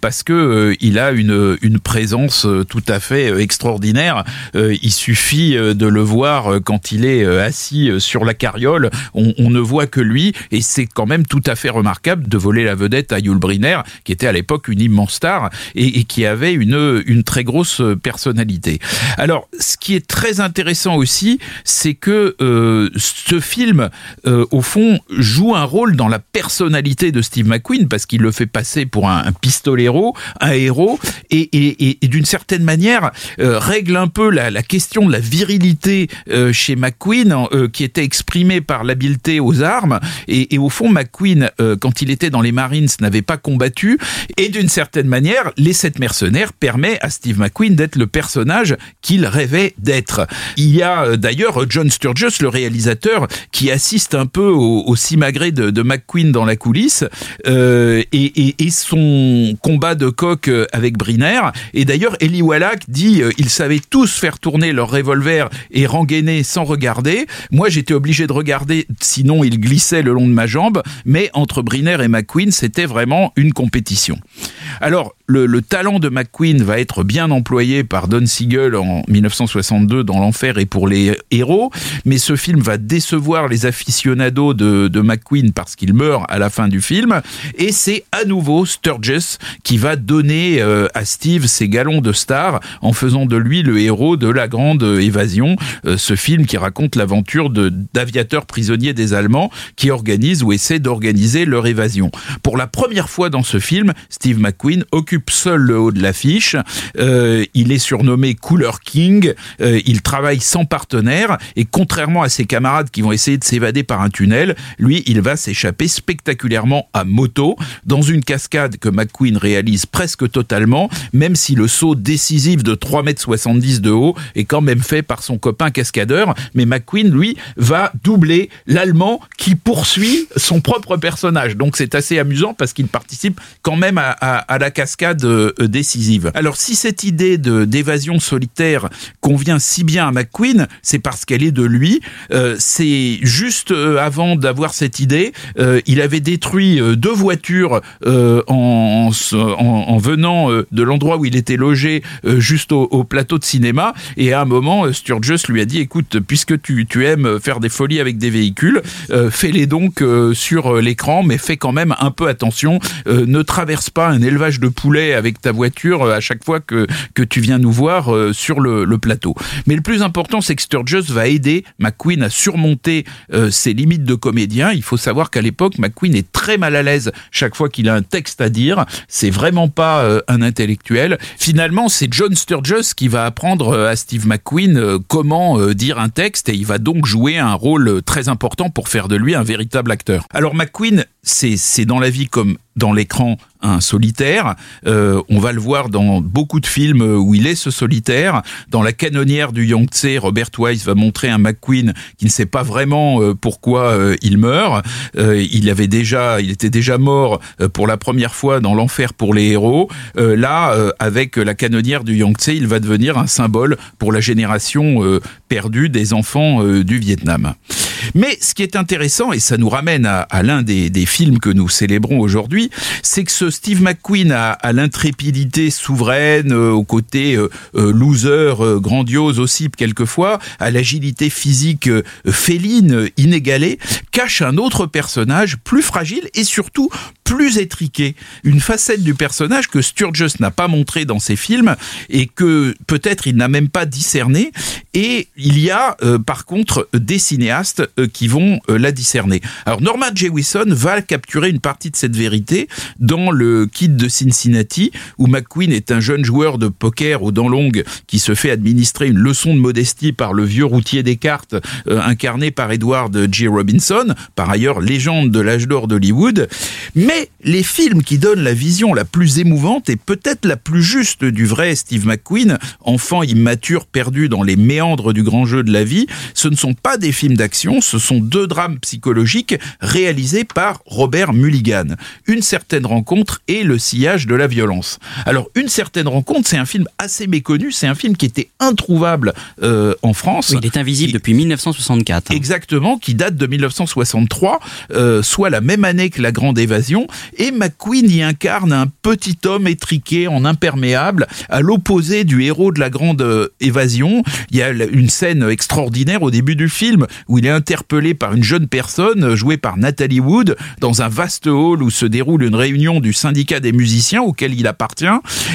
Speaker 4: parce que il a une, une présence tout à fait extraordinaire. il suffit de le voir quand il est assis sur la carriole, on, ne voit que lui, et c'est quand même tout à fait remarquable de voler la vedette à Yul Brynner, qui était à l'époque une immense star et, et qui avait une, une très grosse personnalité. Alors, ce qui est très intéressant aussi, c'est que euh, ce film, euh, au fond, joue un rôle dans la personnalité de Steve McQueen parce qu'il le fait passer pour un, pistolero, un héros, et, d'une certaine manière euh, règle un peu la, question de la virilité euh, chez McQueen, qui était exprimée par l'habileté aux armes. Et, au fond, McQueen, quand il était dans les Marines, n'avait pas combattu, et d'une certaine manière, les sept mercenaires permet à Steve McQueen d'être le personnage qu'il rêvait d'être. Il y a d'ailleurs John Sturges, le réalisateur, qui assiste un peu au, au simagré de, de, McQueen dans la coulisse euh, et, son combat de coq euh, avec Briner. Et d'ailleurs, Eli Wallach dit euh, ils savaient tous faire tourner leur revolver et rengainer sans regarder. Moi, j'étais obligé de regarder, sinon il glissait le long de ma jambe. Mais entre Briner et McQueen, c'était vraiment une compétition. Alors, le, le, talent de McQueen va être bien employé par Don Siegel en 1962 dans L'Enfer et pour les héros, mais ce film va décevoir les aficionados de, McQueen parce qu'il meurt à la fin du film, et c'est à nouveau Sturges qui va donner euh, à Steve ses galons de star en faisant de lui le héros de La Grande Évasion, euh, ce film qui raconte l'aventure d'aviateurs prisonniers des Allemands qui organisent ou essaient d'organiser leur évasion. Pour la première fois dans ce film, Steve McQueen occupe seul le haut de l'affiche. Euh, il est surnommé Cooler King. Euh, il travaille sans partenaire et contrairement à ses camarades qui vont essayer de s'évader par un tunnel, lui, il va s'échapper spectaculairement à moto dans une cascade que McQueen réalise presque totalement, même si le saut décisif de 3,70 m de haut est quand même fait par son copain cascadeur. Mais McQueen, lui, va doubler l'Allemand qui poursuit son propre personnage. Donc c'est assez amusant parce qu'il participe quand même à, la cascade euh, décisive. Alors si cette idée d'évasion solitaire convient si bien à McQueen, c'est parce qu'elle est de lui. Euh, c'est juste euh, avant d'avoir cette idée, il avait détruit deux voitures en, en, venant de l'endroit où il était logé juste au, plateau de cinéma. Et à un moment, Sturges lui a dit "Écoute, puisque tu, aimes faire des folies avec des véhicules, fais-les donc sur l'écran, mais fais quand même un peu attention. ne traverse pas un élevage de poules avec ta voiture euh, à chaque fois que, que tu viens nous voir euh, sur le, le plateau. Mais le plus important, c'est que Sturges va aider McQueen à surmonter euh, ses limites de comédien. Il faut savoir qu'à l'époque, McQueen est très mal à l'aise chaque fois qu'il a un texte à dire. C'est vraiment pas un intellectuel. Finalement, c'est John Sturges qui va apprendre à Steve McQueen comment dire un texte et il va donc jouer un rôle très important pour faire de lui un véritable acteur. Alors McQueen, c'est dans la vie comme dans l'écran un solitaire. Euh, on va le voir dans beaucoup de films où il est ce solitaire. Dans La canonnière du Yangtze, Robert Wise va montrer un McQueen qui ne sait pas vraiment euh, pourquoi euh, il meurt. Euh, il avait déjà, il était déjà mort euh, pour la première fois dans l'enfer pour les héros. Euh, là, avec La canonnière du Yangtze, il va devenir un symbole pour la génération perdue des enfants du Vietnam. Mais ce qui est intéressant, et ça nous ramène à, à l'un des, des films que nous célébrons aujourd'hui, c'est que ce Steve McQueen a, a l'intrépidité souveraine, euh, au côté euh, euh, loser, euh, grandiose aussi quelquefois, à l'agilité physique féline, inégalée, cache un autre personnage plus fragile et surtout plus étriquée, une facette du personnage que Sturges n'a pas montré dans ses films et que peut-être il n'a même pas discerné. Et il y a euh, par contre des cinéastes euh, qui vont euh, la discerner. Alors Norman Jewison va capturer une partie de cette vérité dans le Kid de Cincinnati, où McQueen est un jeune joueur de poker aux dents longues qui se fait administrer une leçon de modestie par le vieux routier des cartes, incarné par Edward G. Robinson, par ailleurs légende de l'âge d'or d'Hollywood. Mais les films qui donnent la vision la plus émouvante et peut-être la plus juste du vrai Steve McQueen, enfant immature perdu dans les méandres du grand jeu de la vie, ce ne sont pas des films d'action, ce sont deux drames psychologiques réalisés par Robert Mulligan. Une certaine rencontre et le sillage de la violence. Alors, une certaine rencontre, c'est un film assez méconnu, c'est un film qui était introuvable euh, en France.
Speaker 2: il est invisible depuis 1964.
Speaker 4: Exactement, qui date de 1963, euh, soit la même année que La Grande Évasion, et McQueen y incarne un petit homme étriqué en imperméable, à l'opposé du héros de La Grande euh, Évasion. Il y a une scène extraordinaire au début du film où il est interpellé par une jeune personne euh, jouée par Natalie Wood dans un vaste hall où se déroule une réunion du syndicat des musiciens auquel il appartient.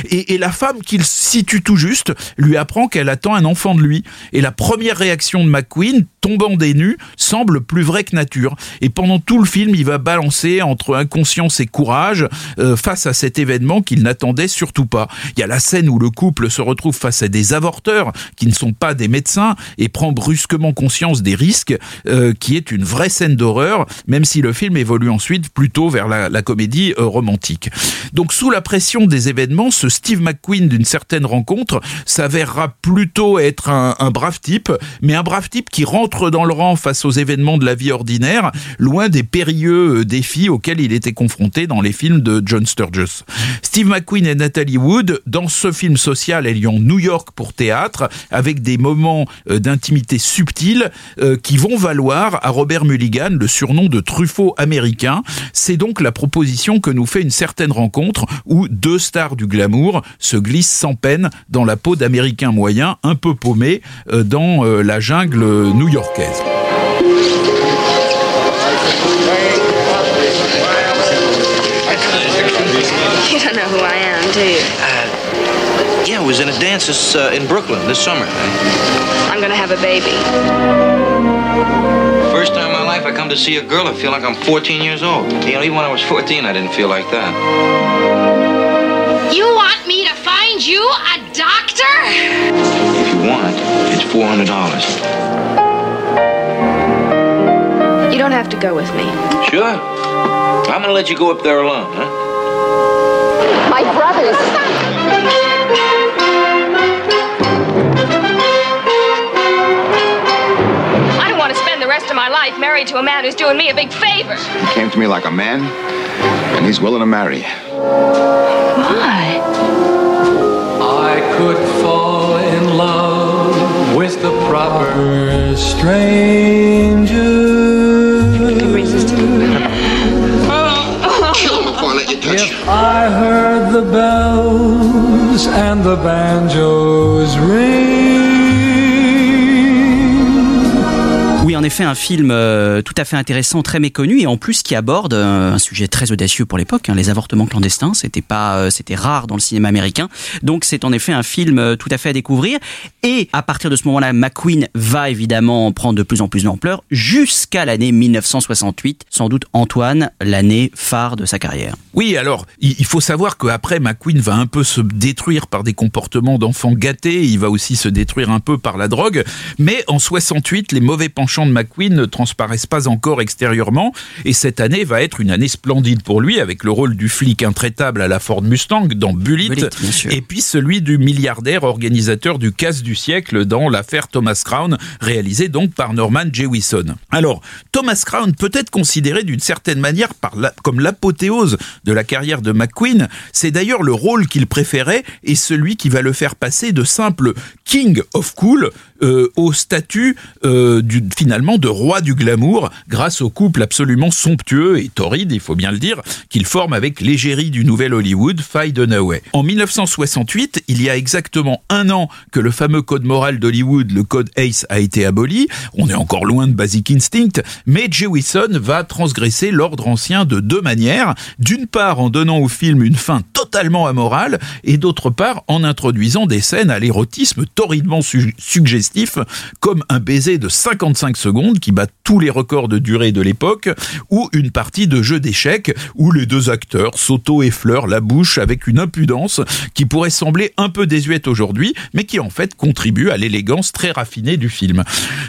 Speaker 4: Et, la femme qu'il situe tout juste lui apprend qu'elle attend un enfant de lui. Et la première réaction de McQueen, tombant des nues, semble plus vraie que nature. Et pendant tout le film, il va balancer entre inconscience et courage euh, face à cet événement qu'il n'attendait surtout pas. Il y a la scène où le couple se retrouve face à des avorteurs qui ne sont pas des médecins et prend brusquement conscience des risques, euh, qui est une vraie scène d'horreur, même si le film évolue ensuite plutôt vers la, comédie euh, romantique. Donc sous la pression des événements, ce Steve McQueen d'une certaine rencontre s'avérera plutôt être un, brave type, mais un brave type qui rentre dans le rang face aux événements de la vie ordinaire, loin des périlleux défis auxquels il était confronté dans les films de John Sturges. Steve McQueen et Natalie Wood, dans ce film social ayant New York pour théâtre, avec des moments euh, d'intimité subtile euh, qui vont valoir à Robert Mulligan le surnom de Truffaut américain. C'est donc la proposition que nous fait une certaine rencontre où deux stars du glamour se glissent sans peine dans la peau d'Américains moyens un peu paumés dans la jungle new-yorkaise.
Speaker 13: Don't know who I am, do you?
Speaker 14: Uh, yeah, I was in a dance this, uh, in Brooklyn this summer.
Speaker 13: I'm gonna have a baby.
Speaker 14: First time in my life I come to see a girl, I feel like I'm 14 years old. You know, even when I was 14, I didn't feel like that.
Speaker 15: You want me to find you a doctor?
Speaker 14: If you want, it's $400.
Speaker 13: You don't have to go with me.
Speaker 14: Sure. I'm gonna let you go up there alone, huh?
Speaker 15: My brothers.
Speaker 13: I don't want to spend the rest of my life married to a man who's doing me a big favor.
Speaker 16: He came to me like a man, and he's willing to marry you.
Speaker 13: Why?
Speaker 17: I could fall in love with the proper stranger.
Speaker 2: band. Effet, un film euh, tout à fait intéressant, très méconnu, et en plus qui aborde euh, un sujet très audacieux pour l'époque, hein, les avortements clandestins. C'était pas, euh, c'était rare dans le cinéma américain. Donc c'est en effet un film euh, tout à fait à découvrir. Et à partir de ce moment-là, McQueen va évidemment prendre de plus en plus d'ampleur jusqu'à l'année 1968, sans doute Antoine, l'année phare de sa carrière.
Speaker 4: Oui, alors il faut savoir qu'après McQueen va un peu se détruire par des comportements d'enfants gâtés. Il va aussi se détruire un peu par la drogue. Mais en 68, les mauvais penchants de McQueen ne transparaissent pas encore extérieurement. Et cette année va être une année splendide pour lui, avec le rôle du flic intraitable à la Ford Mustang dans Bullitt, et puis celui du milliardaire organisateur du casse du siècle dans l'affaire Thomas Crown, réalisé donc par Norman Jewison. Alors, Thomas Crown peut être considéré d'une certaine manière par la- comme l'apothéose de la carrière de McQueen. C'est d'ailleurs le rôle qu'il préférait et celui qui va le faire passer de simple King of Cool euh, au statut euh, du, finalement de roi du glamour grâce au couple absolument somptueux et torride, il faut bien le dire, qu'il forme avec l'égérie du nouvel Hollywood, Faye Dunaway. En 1968, il y a exactement un an que le fameux code moral d'Hollywood, le code ACE, a été aboli. On est encore loin de Basic Instinct, mais Jewison va transgresser l'ordre ancien de deux manières. D'une part, en donnant au film une fin totalement amorale, et d'autre part, en introduisant des scènes à l'érotisme torridement su- suggestif, comme un baiser de 55 secondes qui bat tous les records de durée de l'époque, ou une partie de jeu d'échecs où les deux acteurs s'auto-effleurent la bouche avec une impudence qui pourrait sembler un peu désuète aujourd'hui, mais qui en fait contribue à l'élégance très raffinée du film.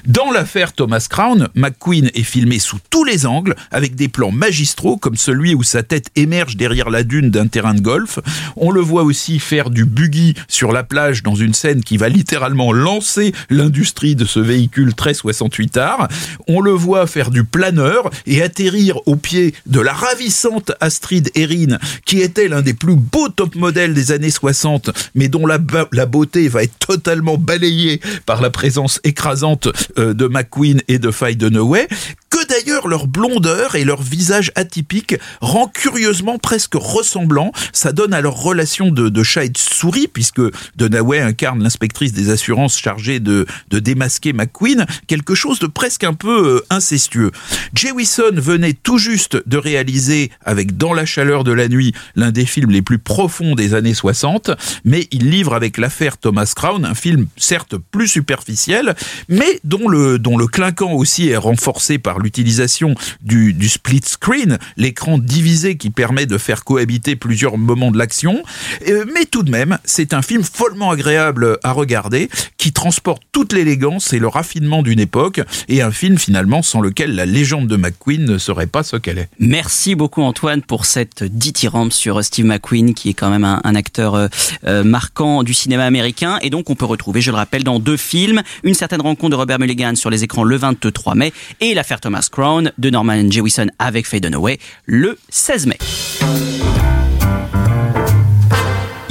Speaker 4: Dans l'affaire Thomas Crown, McQueen est filmé sous tous les angles, avec des plans magistraux comme celui où sa tête émerge derrière la dune d'un terrain de golf. On le voit aussi faire du buggy sur la plage dans une scène qui va littéralement lancer l'industrie de ce véhicule très 68 art. On le voit faire du planeur et atterrir au pied de la ravissante Astrid Erin, qui était l'un des plus beaux top modèles des années 60, mais dont la beauté va être totalement balayée par la présence écrasante euh, de McQueen et de Faye Dunaway que d'ailleurs leur blondeur et leur visage atypique rend curieusement presque ressemblant. Ça donne à leur relation de, chat et de souris, puisque Dunaway incarne l'inspectrice des assurances chargée de, de démasquer McQueen, quelque chose de presque un peu euh, incestueux. Jewison venait tout juste de réaliser, avec Dans la chaleur de la nuit, l'un des films les plus profonds des années 60, mais il livre avec l'affaire Thomas Crown un film certes plus superficiel, mais dont le, dont le clinquant aussi est renforcé par l'utilisation du, du split screen, l'écran divisé qui permet de faire cohabiter plusieurs moments l'action. Euh, Mais tout de même, c'est un film follement agréable à regarder, qui transporte toute l'élégance et le raffinement d'une époque, et un film finalement sans lequel la légende de McQueen ne serait pas ce qu'elle est.
Speaker 2: Merci beaucoup Antoine pour cette dithyrambe sur Steve McQueen qui est quand même un, un acteur euh, euh, marquant du cinéma américain et donc on peut retrouver, je le rappelle, dans deux films, une certaine rencontre de Robert Mulligan sur les écrans le 23 mai et l'affaire Thomas Crown de Norman Jewison avec Faye Dunaway le 16 mai.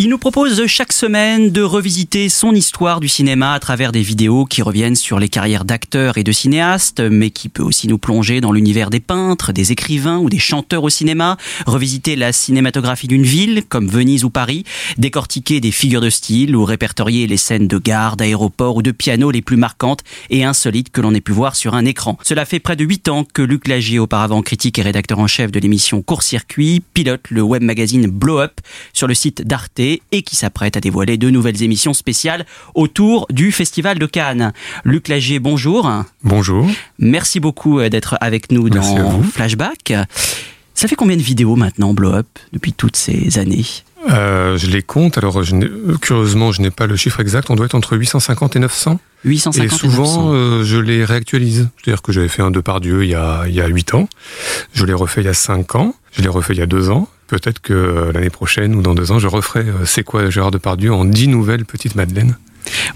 Speaker 2: Il nous propose chaque semaine de revisiter son histoire du cinéma à travers des vidéos qui reviennent sur les carrières d'acteurs et de cinéastes, mais qui peut aussi nous plonger dans l'univers des peintres, des écrivains ou des chanteurs au cinéma, revisiter la cinématographie d'une ville comme Venise ou Paris, décortiquer des figures de style ou répertorier les scènes de gare, d'aéroport ou de piano les plus marquantes et insolites que l'on ait pu voir sur un écran. Cela fait près de 8 ans que Luc Lagier, auparavant critique et rédacteur en chef de l'émission Court Circuit, pilote le web magazine Blow Up sur le site d'Arte et qui s'apprête à dévoiler de nouvelles émissions spéciales autour du Festival de Cannes. Luc Lagier, bonjour.
Speaker 18: Bonjour.
Speaker 2: Merci beaucoup euh, d'être avec nous
Speaker 18: Merci
Speaker 2: dans. Flashback. Ça fait combien de vidéos maintenant, Blow Up, depuis toutes ces années?
Speaker 18: Euh, je les compte. Alors, je curieusement, je n'ai pas le chiffre exact. On doit être entre 850 et 900.
Speaker 2: 850
Speaker 18: et
Speaker 2: et
Speaker 18: souvent,
Speaker 2: 900.
Speaker 18: euh, je les réactualise. C'est-à-dire que j'avais fait un Depardieu il y a, il y a 8 ans. Je l'ai refait il y a 5 ans. Je l'ai refait il y a 2 ans. Peut-être que euh, l'année prochaine ou dans 2 ans, je referai euh, C'est quoi Gérard Depardieu en 10 nouvelles petites madeleines.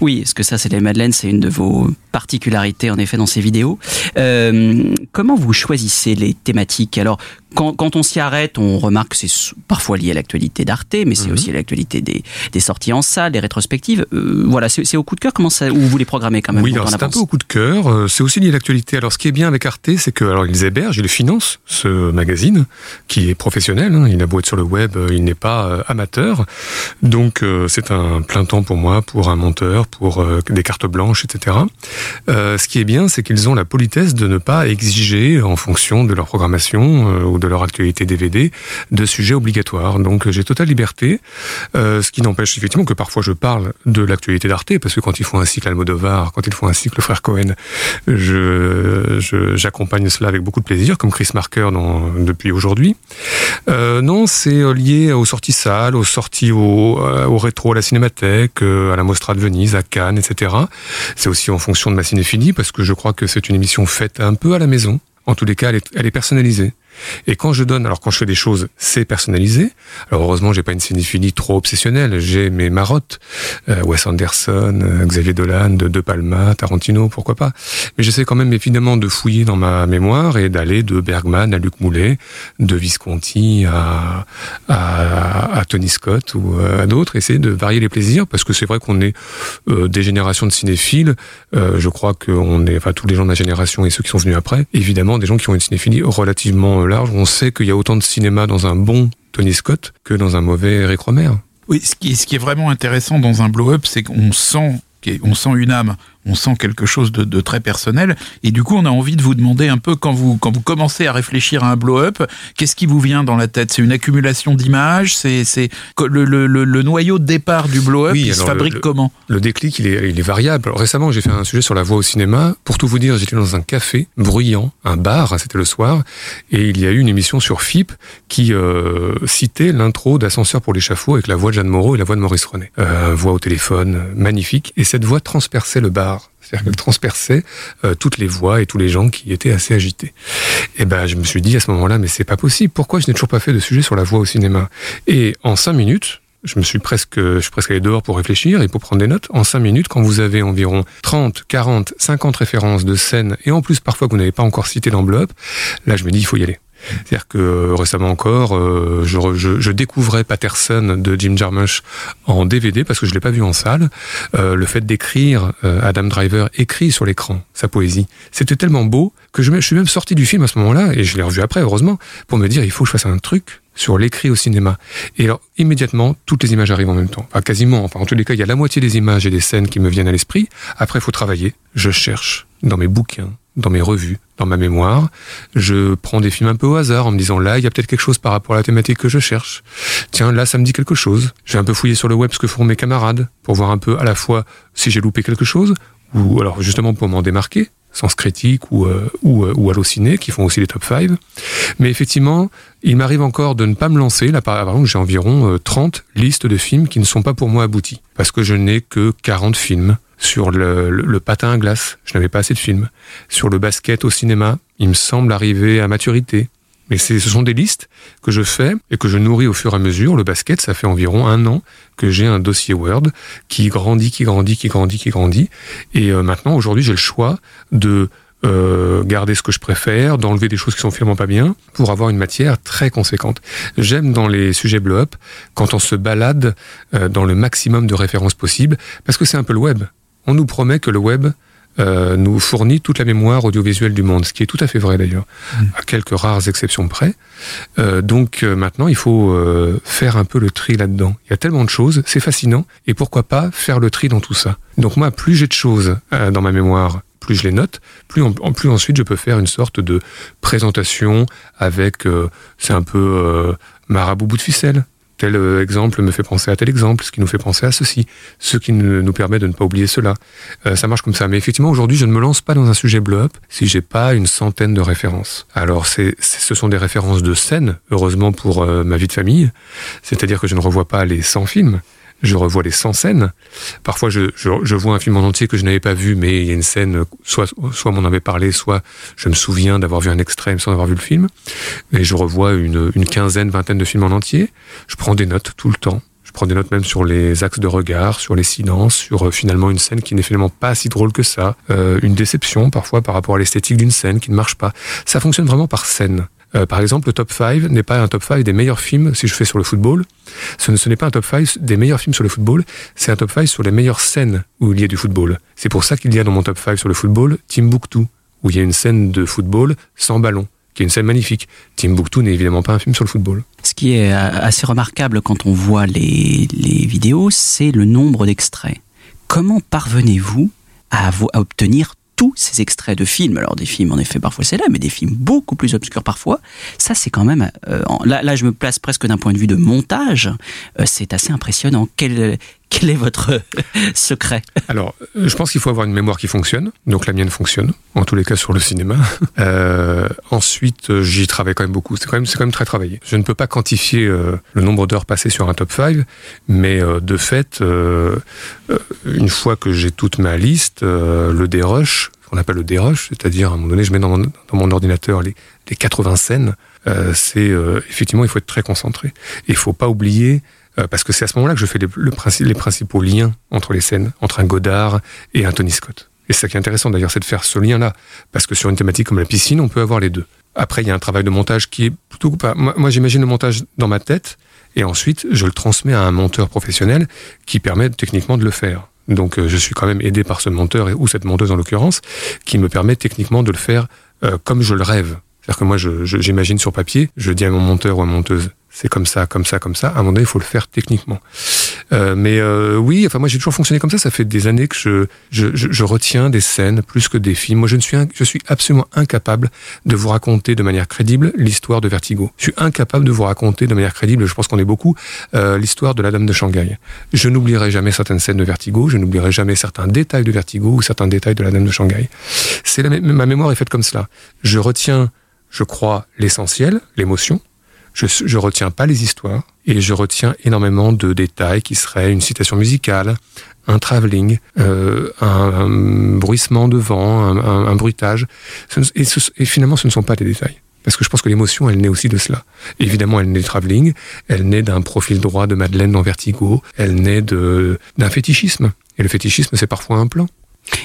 Speaker 2: Oui, parce que ça, c'est les Madeleines, c'est une de vos particularités en effet dans ces vidéos. Euh, comment vous choisissez les thématiques? Alors, quand, quand on s'y arrête, on remarque que c'est parfois lié à l'actualité d'Arte, mais c'est aussi à l'actualité des, des sorties en salle, des rétrospectives. Euh, voilà, c'est au coup de cœur. Comment ça Ou vous les programmez quand même
Speaker 18: Oui, c'est un peu au coup de cœur. euh, C'est aussi lié à l'actualité. Alors, ce qui est bien avec Arte, c'est que alors ils hébergent, ils financent ce magazine qui est professionnel. hein. Il a beau être sur le web, euh, il n'est pas euh, amateur. Donc, euh, c'est un plein temps pour moi, pour un monteur, pour euh, des cartes blanches, etc. Ce qui est bien, c'est qu'ils ont la politesse de ne pas exiger, en fonction de leur programmation de leur actualité DVD, de sujets obligatoires. Donc, j'ai totale liberté. Euh, ce qui n'empêche effectivement que parfois je parle de l'actualité d'Arte, parce que quand ils font un cycle Almodovar, quand ils font un cycle Frère Cohen, je, j'accompagne cela avec beaucoup de plaisir, comme Chris Marker depuis aujourd'hui. Euh, non, c'est euh, lié aux sorties salles, aux sorties au, au rétro, à la cinémathèque, à la Mostra de Venise, à Cannes, etc. C'est aussi en fonction de ma cinéphilie, parce que je crois que c'est une émission faite un peu à la maison. En tous les cas, elle est personnalisée. Et quand je donne, alors quand je fais des choses, c'est personnalisé. Alors heureusement, j'ai pas une cinéphilie trop obsessionnelle. J'ai mes marottes, euh, Wes Anderson, euh, Xavier Dolan, de, Palma, Tarantino, pourquoi pas. Mais j'essaie quand même évidemment de fouiller dans ma mémoire et d'aller de Bergman à Luc Moulet, de Visconti à, à, Tony Scott ou euh, à d'autres, essayer de varier les plaisirs parce que c'est vrai qu'on est des générations de cinéphiles. Je crois qu'on est, enfin tous les gens de ma génération et ceux qui sont venus après, évidemment des gens qui ont une cinéphilie relativement On sait qu'il y a autant de cinéma dans un bon Tony Scott que dans un mauvais Eric Romer.
Speaker 4: Oui, ce qui, est vraiment intéressant dans un blow-up, c'est qu'on sent, sent une âme on sent quelque chose de, de, très personnel. Et du coup, on a envie de vous demander un peu, quand vous, quand vous commencez à réfléchir à un blow-up, qu'est-ce qui vous vient dans la tête? C'est une accumulation d'images? C'est le, le, le, le, noyau de départ du blow-up, oui, il se fabrique comment?
Speaker 18: Le déclic, il est, il est variable. Alors, récemment, j'ai fait un sujet sur la voix au cinéma. Pour tout vous dire, j'étais dans un café bruyant, un bar, c'était le soir, et il y a eu une émission sur FIP qui euh, citait l'intro d'Ascenseur pour l'échafaud avec la voix de Jeanne Moreau et la voix de Maurice René. Euh, voix au téléphone, magnifique. Et cette voix transperçait le bar. C'est-à-dire qu'elle transperçait euh, toutes les voix et tous les gens qui étaient assez agités. Et ben, je me suis dit à ce moment-là, mais c'est pas possible. Pourquoi je n'ai toujours pas fait de sujet sur la voix au cinéma? Et en cinq minutes, je me suis presque, je suis presque allé dehors pour réfléchir et pour prendre des notes. En cinq minutes, quand vous avez environ 30, 40, 50 références de scènes, et en plus parfois que vous n'avez pas encore cité l'enveloppe, là je me dis il faut y aller. C'est-à-dire que euh, récemment encore, euh, je, découvrais Patterson de Jim Jarmusch en DVD parce que je l'ai pas vu en salle. Euh, le fait d'écrire, Adam Driver écrit sur l'écran sa poésie, c'était tellement beau que je, je, suis même sorti du film à ce moment-là et je l'ai revu après, heureusement, pour me dire il faut que je fasse un truc sur l'écrit au cinéma. Et alors, immédiatement, toutes les images arrivent en même temps. Enfin, quasiment. Enfin, en tous les cas, il y a la moitié des images et des scènes qui me viennent à l'esprit. Après, il faut travailler. Je cherche dans mes bouquins, dans mes revues, dans ma mémoire. Je prends des films un peu au hasard en me disant là, il y a peut-être quelque chose par rapport à la thématique que je cherche. Tiens, là, ça me dit quelque chose. J'ai un peu fouillé sur le web ce que font mes camarades pour voir un peu à la fois si j'ai loupé quelque chose ou alors justement pour m'en démarquer. Sens Critique ou, euh, ou, euh, ou Allociné, qui font aussi les top 5. Mais effectivement, il m'arrive encore de ne pas me lancer. Là, par exemple, j'ai environ euh, 30 listes de films qui ne sont pas pour moi aboutis. Parce que je n'ai que 40 films. Sur le, le, le patin à glace, je n'avais pas assez de films. Sur le basket au cinéma, il me semble arriver à maturité. Mais ce sont des listes que je fais et que je nourris au fur et à mesure. Le basket, ça fait environ un an que j'ai un dossier Word qui grandit, qui grandit, qui grandit, qui grandit. Et euh, maintenant, aujourd'hui, j'ai le choix de euh, garder ce que je préfère, d'enlever des choses qui sont finalement pas bien, pour avoir une matière très conséquente. J'aime dans les sujets blow-up quand on se balade euh, dans le maximum de références possibles, parce que c'est un peu le web. On nous promet que le web, euh, nous fournit toute la mémoire audiovisuelle du monde, ce qui est tout à fait vrai d'ailleurs, mmh. à quelques rares exceptions près. Euh, donc euh, maintenant, il faut faire un peu le tri là-dedans. Il y a tellement de choses, c'est fascinant, et pourquoi pas faire le tri dans tout ça. Donc moi, plus j'ai de choses dans ma mémoire, plus je les note, plus, en, plus ensuite je peux faire une sorte de présentation avec, c'est un peu marabout bout de ficelle tel exemple me fait penser à tel exemple, ce qui nous fait penser à ceci, ce qui nous permet de ne pas oublier cela. Euh, ça marche comme ça. Mais effectivement, aujourd'hui, je ne me lance pas dans un sujet blow-up si j'ai pas une centaine de références. Alors, ce sont des références de scène, heureusement pour euh, ma vie de famille. C'est-à-dire que je ne revois pas les 100 films je revois les 100 scènes. Parfois, je, je, je, vois un film en entier que je n'avais pas vu, mais il y a une scène, soit, soit m'en avait parlé, soit je me souviens d'avoir vu un extrême sans avoir vu le film. Et je revois une, une quinzaine, vingtaine de films en entier. Je prends des notes tout le temps. Je prends des notes même sur les axes de regard, sur les silences, sur euh, finalement une scène qui n'est finalement pas si drôle que ça, euh, une déception parfois par rapport à l'esthétique d'une scène qui ne marche pas. Ça fonctionne vraiment par scène. Euh, par exemple, le top 5 n'est pas un top 5 des meilleurs films si je fais sur le football. Ce, n'est pas un top 5 des meilleurs films sur le football, c'est un top 5 sur les meilleures scènes où il y a du football. C'est pour ça qu'il y a dans mon top 5 sur le football Timbuktu, où il y a une scène de football sans ballon qui est une scène magnifique. Timbuktu n'est évidemment pas un film sur le football.
Speaker 2: Ce qui est assez remarquable quand on voit les, les vidéos, c'est le nombre d'extraits. Comment parvenez-vous à, à obtenir tous ces extraits de films, alors des films en effet parfois célèbres, mais des films beaucoup plus obscurs parfois, ça c'est quand même, euh, là, là je me place presque d'un point de vue de montage, euh, c'est assez impressionnant. Quel est votre secret?
Speaker 18: Alors, je pense qu'il faut avoir une mémoire qui fonctionne. Donc la mienne fonctionne, en tous les cas sur le cinéma. Euh, ensuite, j'y travaille quand même beaucoup. C'est quand même, quand même très travaillé. Je ne peux pas quantifier euh, le nombre d'heures passées sur un top 5, mais euh, de fait, euh, une fois que j'ai toute ma liste, le dérush, qu'on appelle le dérush, c'est-à-dire à un moment donné, je mets dans mon, ordinateur les, les 80 scènes. Euh, c'est euh, effectivement, il faut être très concentré. Et il faut pas oublier euh, parce que c'est à ce moment-là que je fais les, le princi- les principaux liens entre les scènes, entre un Godard et un Tony Scott. Et c'est ça qui est intéressant d'ailleurs, c'est de faire ce lien-là, parce que sur une thématique comme la piscine, on peut avoir les deux. Après, il y a un travail de montage qui est plutôt. Moi, moi, j'imagine le montage dans ma tête, et ensuite, je le transmets à un monteur professionnel qui permet techniquement de le faire. Donc, euh, je suis quand même aidé par ce monteur, ou cette monteuse en l'occurrence, qui me permet techniquement de le faire euh, comme je le rêve. C'est-à-dire que moi, j'imagine sur papier, je dis à mon monteur ou à monteuse, c'est comme ça, comme ça, comme ça. À un moment donné, il faut le faire techniquement. Euh, mais euh, oui, enfin moi j'ai toujours fonctionné comme ça. Ça fait des années que je, je, je, je retiens des scènes plus que des films. Moi je ne suis, je suis absolument incapable de vous raconter de manière crédible l'histoire de Vertigo. Je suis incapable de vous raconter de manière crédible. Je pense qu'on est beaucoup euh, l'histoire de la Dame de Shanghai. Je n'oublierai jamais certaines scènes de Vertigo. Je n'oublierai jamais certains détails de Vertigo ou certains détails de la Dame de Shanghai. C'est ma mémoire est faite comme cela. Je retiens, je crois, l'essentiel, l'émotion. Je, je retiens pas les histoires et je retiens énormément de détails qui seraient une citation musicale, un travelling, euh, un, un bruissement de vent, un, un- bruitage. Et, ce- et finalement, ce ne sont pas des détails. Parce que je pense que l'émotion, elle naît aussi de cela. Évidemment, elle naît du travelling, elle naît d'un profil droit de Madeleine dans Vertigo, elle naît d'un fétichisme. Et le fétichisme, c'est parfois un plan.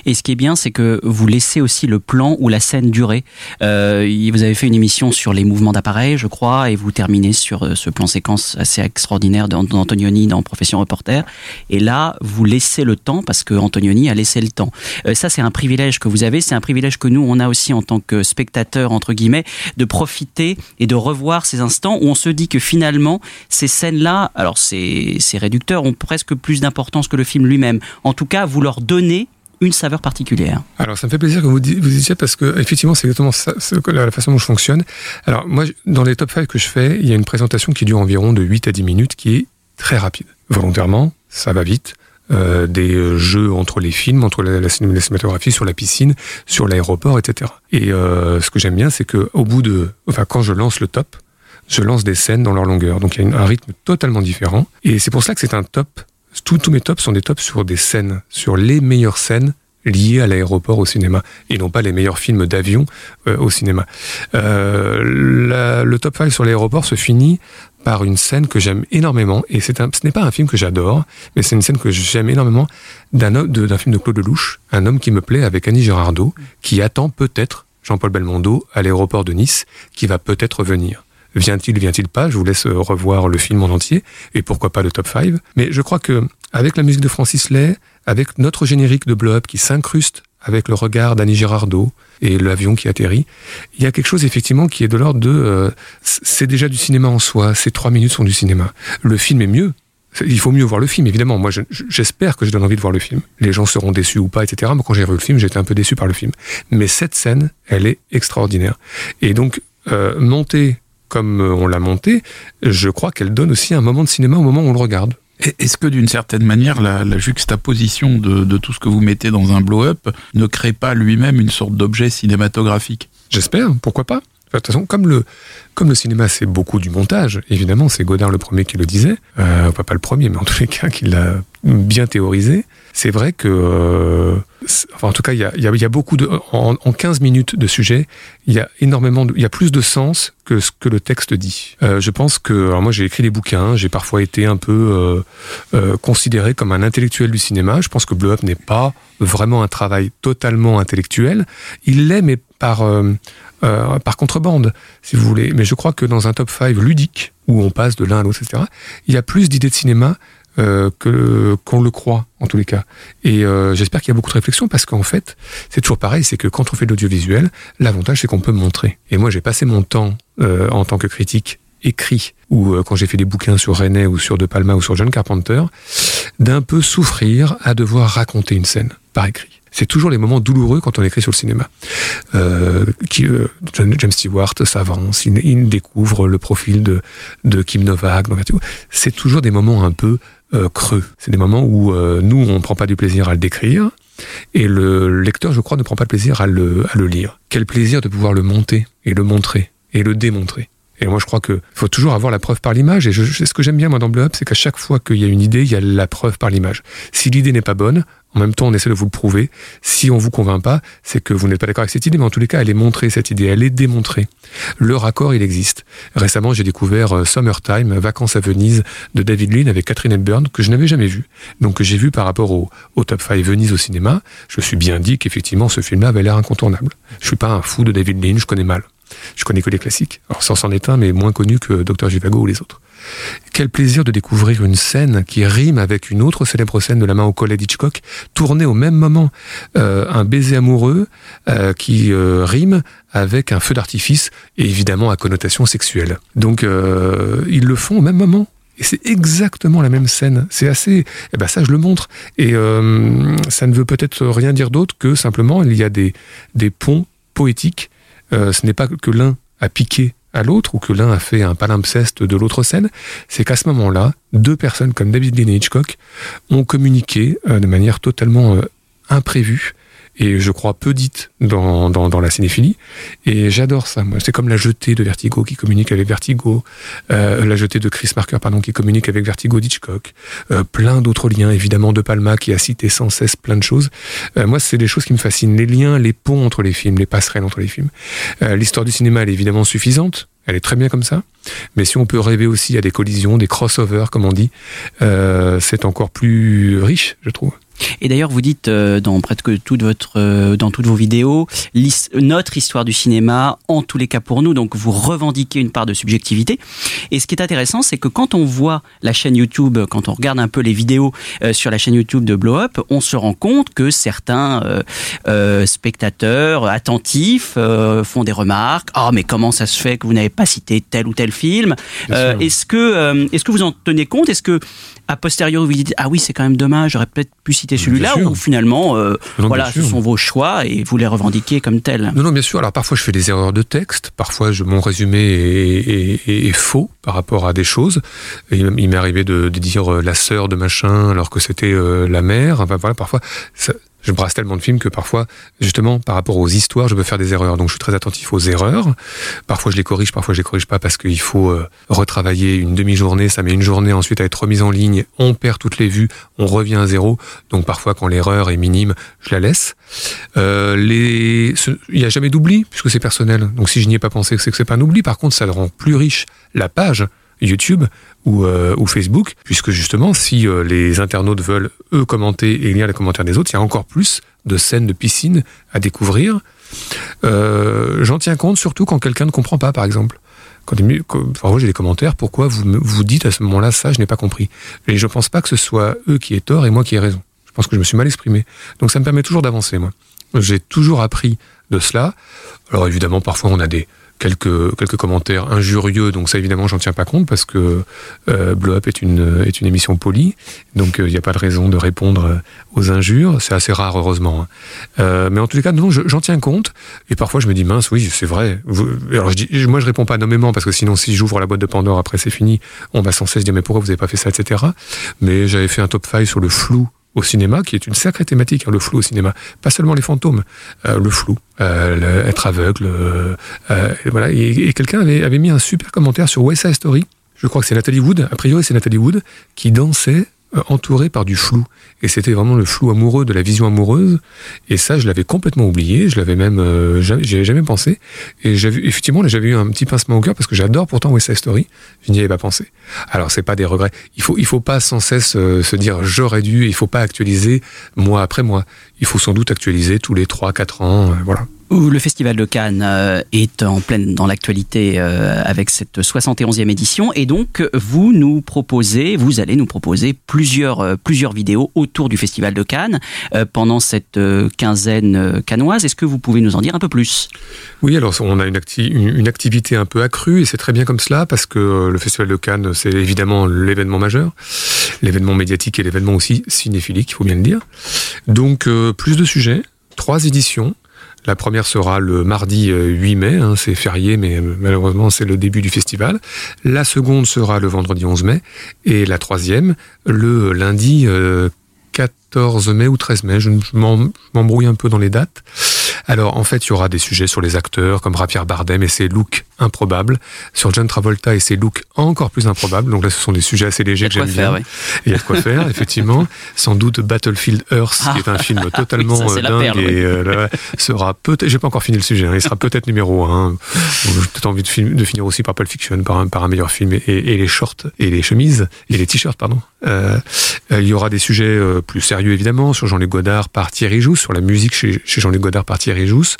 Speaker 2: Et ce qui est bien, c'est que vous laissez aussi le plan ou la scène durer. Euh, vous avez fait une émission sur les mouvements d'appareil, je crois, et vous terminez sur euh, ce plan séquence assez extraordinaire d'An- d'Antonioni dans Profession Reporter. Et là, vous laissez le temps parce que Antonioni a laissé le temps. Euh, ça, c'est un privilège que vous avez. C'est un privilège que nous, on a aussi en tant que spectateurs, entre guillemets, de profiter et de revoir ces instants où on se dit que finalement, ces scènes-là, alors c'est réducteur, ont presque plus d'importance que le film lui-même. En tout cas, vous leur donnez une saveur particulière.
Speaker 18: Alors, ça me fait plaisir que vous di- vous disiez parce que effectivement, c'est exactement la façon dont je fonctionne. Alors, moi, dans les top 5 que je fais, il y a une présentation qui dure environ de 8 à 10 minutes, qui est très rapide. Volontairement, ça va vite. Euh, des euh, jeux entre les films, entre la, la ciné- la cinématographie, sur la piscine, sur l'aéroport, etc. Et euh, ce que j'aime bien, c'est que au bout de, enfin, quand je lance le top, je lance des scènes dans leur longueur. Donc il y a un rythme totalement différent. Et c'est pour ça que c'est un top. Tous, mes tops sont des tops sur des scènes, sur les meilleures scènes liées à l'aéroport au cinéma, et non pas les meilleurs films d'avion euh, au cinéma. Euh, le top 5 sur l'aéroport se finit par une scène que j'aime énormément, et ce n'est pas un film que j'adore, mais c'est une scène que j'aime énormément d'un film de Claude Lelouch, un homme qui me plaît avec Annie Girardot, qui attend peut-être Jean-Paul Belmondo à l'aéroport de Nice, qui va peut-être venir. Vient-il, vient-il pas? Je vous laisse euh, revoir le film en entier et pourquoi pas le top 5. Mais je crois que avec la musique de Francis Lay, avec notre générique de Blow Up qui s'incruste avec le regard d'Annie Girardot et l'avion qui atterrit, il y a quelque chose effectivement qui est de l'ordre de euh, c'est déjà du cinéma en soi. Ces trois minutes sont du cinéma. Le film est mieux. Il faut mieux voir le film, évidemment. Moi, je- j'espère que je donne envie de voir le film. Les gens seront déçus ou pas, etc. Moi, quand j'ai vu le film, j'étais un peu déçu par le film. Mais cette scène, elle est extraordinaire. Et donc, euh, monter comme euh, on l'a monté, je crois qu'elle donne aussi un moment de cinéma au moment où on le regarde.
Speaker 4: Est-ce que d'une certaine manière, la, la juxtaposition de, de tout ce que vous mettez dans un blow-up ne crée pas lui-même une sorte d'objet cinématographique?
Speaker 18: J'espère, pourquoi pas? De toute façon, comme le, comme le cinéma, c'est beaucoup du montage, évidemment, c'est Godard le premier qui le disait, euh, pas, pas le premier, mais en tous les cas, qui l'a bien théorisé. C'est vrai que, euh, enfin, en tout cas, il y a, y a- y a beaucoup de, en, en 15 minutes de sujet, il y a énormément, il y a plus de sens que ce que le texte dit. Euh, je pense que, alors moi, j'ai écrit des bouquins, j'ai parfois été un peu euh, euh, considéré comme un intellectuel du cinéma. Je pense que Blow Up n'est pas vraiment un travail totalement intellectuel. Il l'est, mais par euh, euh, par contrebande, si vous voulez. Mais je crois que dans un top 5 ludique, où on passe de l'un à l'autre, etc., il y a plus d'idées de cinéma euh, que qu'on le croit, en tous les cas. Et euh, j'espère qu'il y a beaucoup de réflexion, parce qu'en fait, c'est toujours pareil, c'est que quand on fait de l'audiovisuel, l'avantage, c'est qu'on peut montrer. Et moi, j'ai passé mon temps, euh, en tant que critique, écrit, ou euh, quand j'ai fait des bouquins sur René, ou sur De Palma, ou sur John Carpenter, d'un peu souffrir à devoir raconter une scène, par écrit. C'est toujours les moments douloureux quand on écrit sur le cinéma. Euh, qui, euh, James Stewart s'avance, il, il découvre le profil de, de Kim Novak. C'est toujours des moments un peu euh, creux. C'est des moments où euh, nous, on ne prend pas du plaisir à le décrire, et le lecteur, je crois, ne prend pas de plaisir à le, à le lire. Quel plaisir de pouvoir le monter, et le montrer, et le démontrer. Et moi, je crois qu'il faut toujours avoir la preuve par l'image. Et je, je- ce que j'aime bien, moi, dans Blow Up, c'est qu'à chaque fois qu'il y a une idée, il y a la preuve par l'image. Si l'idée n'est pas bonne, En même temps, on essaie de vous le prouver. Si on vous convainc pas, c'est que vous n'êtes pas d'accord avec cette idée, mais en tous les cas, elle est montrée, cette idée, elle est démontrée. Le raccord, il existe. Récemment, j'ai découvert euh, Summertime, Vacances à Venise, de David Lean avec Catherine Hepburn, que je n'avais jamais vu. Donc, j'ai vu par rapport au, Top 5 Venise au cinéma. Je suis bien dit qu'effectivement, ce film-là avait l'air incontournable. Je suis pas un fou de David Lean, je connais mal. Je connais que les classiques. Alors, sans s'en un, mais moins connu que Dr. Givago ou les autres. Quel plaisir de découvrir une scène qui rime avec une autre célèbre scène de la main au collet d'Hitchcock, tournée au même moment. Euh, un baiser amoureux euh, qui euh, rime avec un feu d'artifice et évidemment à connotation sexuelle. Donc ils le font au même moment. Et c'est exactement la même scène. C'est assez. Eh ben ça, je le montre. Et ça ne veut peut-être rien dire d'autre que simplement il y a des des ponts poétiques. Ce n'est pas que l'un a piqué à l'autre ou que l'un a fait un palimpseste de l'autre scène, c'est qu'à ce moment-là, deux personnes comme David Lean et Hitchcock ont communiqué euh, de manière totalement euh, imprévue et je crois peu dite dans, dans, dans la cinéphilie. Et j'adore ça. Moi, c'est comme la jetée de Vertigo qui communique avec Vertigo, euh, la jetée de Chris Marker pardon qui communique avec Vertigo d'Hitchcock, euh, plein d'autres liens évidemment de Palma qui a cité sans cesse plein de choses. Euh, moi, c'est des choses qui me fascinent, les liens, les ponts entre les films, les passerelles entre les films. Euh, L'histoire du cinéma, elle est évidemment suffisante. Elle est très bien comme ça. Mais si on peut rêver aussi à des collisions, des crossovers, comme on dit, euh, c'est encore plus riche, je trouve.
Speaker 2: Et d'ailleurs, vous dites euh, dans presque toute votre, euh, dans toutes vos vidéos, notre histoire du cinéma, en tous les cas pour nous, donc vous revendiquez une part de subjectivité. Et ce qui est intéressant, c'est que quand on voit la chaîne YouTube, quand on regarde un peu les vidéos euh, sur la chaîne YouTube de Blow Up, on se rend compte que certains euh, euh, spectateurs attentifs euh, font des remarques. Ah, mais comment ça se fait que vous n'avez pas cité tel ou tel film? Euh. Est-ce que, euh, est-ce que vous en tenez compte? Est-ce que a posteriori vous dites ah oui c'est quand même dommage, j'aurais peut-être pu citer celui-là ou finalement euh,
Speaker 18: Non,
Speaker 2: voilà ce sont vos choix et vous les revendiquez comme tels.
Speaker 18: Non, non, bien sûr. Alors parfois je fais des erreurs de texte, parfois je, mon résumé est, est- est- est faux par rapport à des choses. Et il il m'est arrivé de, de dire euh, la sœur de machin alors que c'était euh, la mère. Enfin voilà, parfois ça- je brasse tellement de films que parfois, justement, par rapport aux histoires, je peux faire des erreurs. Donc je suis très attentif aux erreurs. Parfois je les corrige, parfois je les corrige pas parce qu'il faut euh, retravailler une demi-journée. Ça met une journée ensuite à être remise en ligne. On perd toutes les vues, on revient à zéro. Donc parfois quand l'erreur est minime, je la laisse. Euh, il n'y a jamais d'oubli puisque c'est personnel. Donc si je n'y ai pas pensé, c'est que c'est pas un oubli. Par contre, ça le rend plus riche la page YouTube ou, euh, ou Facebook, puisque justement, si euh, les internautes veulent eux commenter et lire les commentaires des autres, il y a encore plus de scènes de piscine à découvrir. Euh, J'en tiens compte surtout quand quelqu'un ne comprend pas, par exemple. Quand, parfois j'ai des commentaires, pourquoi vous vous dites à ce moment-là ça, je n'ai pas compris. Et je pense pas que ce soit eux qui aient tort et moi qui ai raison. Je pense que je me suis mal exprimé. Donc ça me permet toujours d'avancer, moi. J'ai toujours appris de cela. Alors évidemment, parfois on a des quelques quelques commentaires injurieux, donc ça évidemment j'en tiens pas compte parce que euh, Blow Up est une est une émission polie, donc il n'y a pas de raison de répondre euh, aux injures. C'est assez rare heureusement. hein. Euh, mais en tous les cas, non, je- j'en tiens compte. Et parfois je me dis mince, oui, c'est vrai. Alors je dis, moi je réponds pas nommément parce que sinon si j'ouvre la boîte de Pandore après c'est fini, on va sans cesse dire mais pourquoi vous avez pas fait ça, etc. Mais j'avais fait un top 5 sur le flou au cinéma, qui est une sacrée thématique, hein, le flou au cinéma. Pas seulement les fantômes, euh, le flou, euh, être aveugle. euh, euh, et voilà. Et, et quelqu'un avait, avait mis un super commentaire sur West Side Story. Je crois que c'est Nathalie Wood. A priori, c'est Nathalie Wood qui dansait euh, entourée par du flou. Et c'était vraiment le flou amoureux de la vision amoureuse. Et ça, je l'avais complètement oublié. Je l'avais même, euh, avais jamais pensé. Et j'avais, effectivement, j'avais eu un petit pincement au cœur parce que j'adore pourtant West Side Story. Je n'y avais pas pensé. Alors, c'est pas des regrets. Il faut, il faut pas sans cesse euh, se dire j'aurais dû. Il faut pas actualiser mois après mois. Il faut sans doute actualiser tous les 3-4 ans. euh, voilà.
Speaker 2: Le Festival de Cannes euh, est en pleine dans l'actualité euh, avec cette 71e édition et donc vous nous proposez, vous allez nous proposer plusieurs euh, plusieurs vidéos autour du Festival de Cannes pendant cette quinzaine cannoise. Est-ce que vous pouvez nous en dire un peu plus?
Speaker 18: Oui, alors on a une, une, activité un peu accrue et c'est très bien comme cela parce que le Festival de Cannes, c'est évidemment l'événement majeur, l'événement médiatique et l'événement aussi cinéphilique, il faut bien le dire. Donc plus de sujets, trois éditions. La première sera le mardi euh, 8 mai, hein, c'est férié, mais euh, malheureusement c'est le début du festival. La seconde sera le vendredi 11 mai et la troisième le lundi euh, 14 mai ou 13 mai. Je m'embrouille un peu dans les dates. Alors en fait, il y aura des sujets sur les acteurs comme Javier Bardem et ses looks improbables, sur John Travolta et ses looks encore plus improbables. Donc là, ce sont des sujets assez légers que j'aime bien.
Speaker 2: ouais.
Speaker 18: Il y a de quoi faire, effectivement. Sans doute Battlefield Earth, qui est un film totalement.
Speaker 2: Oui, ça,
Speaker 18: dingue
Speaker 2: perle, oui.
Speaker 18: et euh, sera peut-être. J'ai pas encore fini le sujet. hein, il sera peut-être numéro un. J'ai peut-être envie de, finir aussi par Pulp Fiction, par un, par un meilleur film et, et les shorts et les chemises et les t-shirts, pardon. Euh, euh, il y aura des sujets euh, plus sérieux évidemment sur Jean-Luc Godard par Thierry Jousse, sur la musique chez, chez Jean-Luc Godard par Thierry Jousse,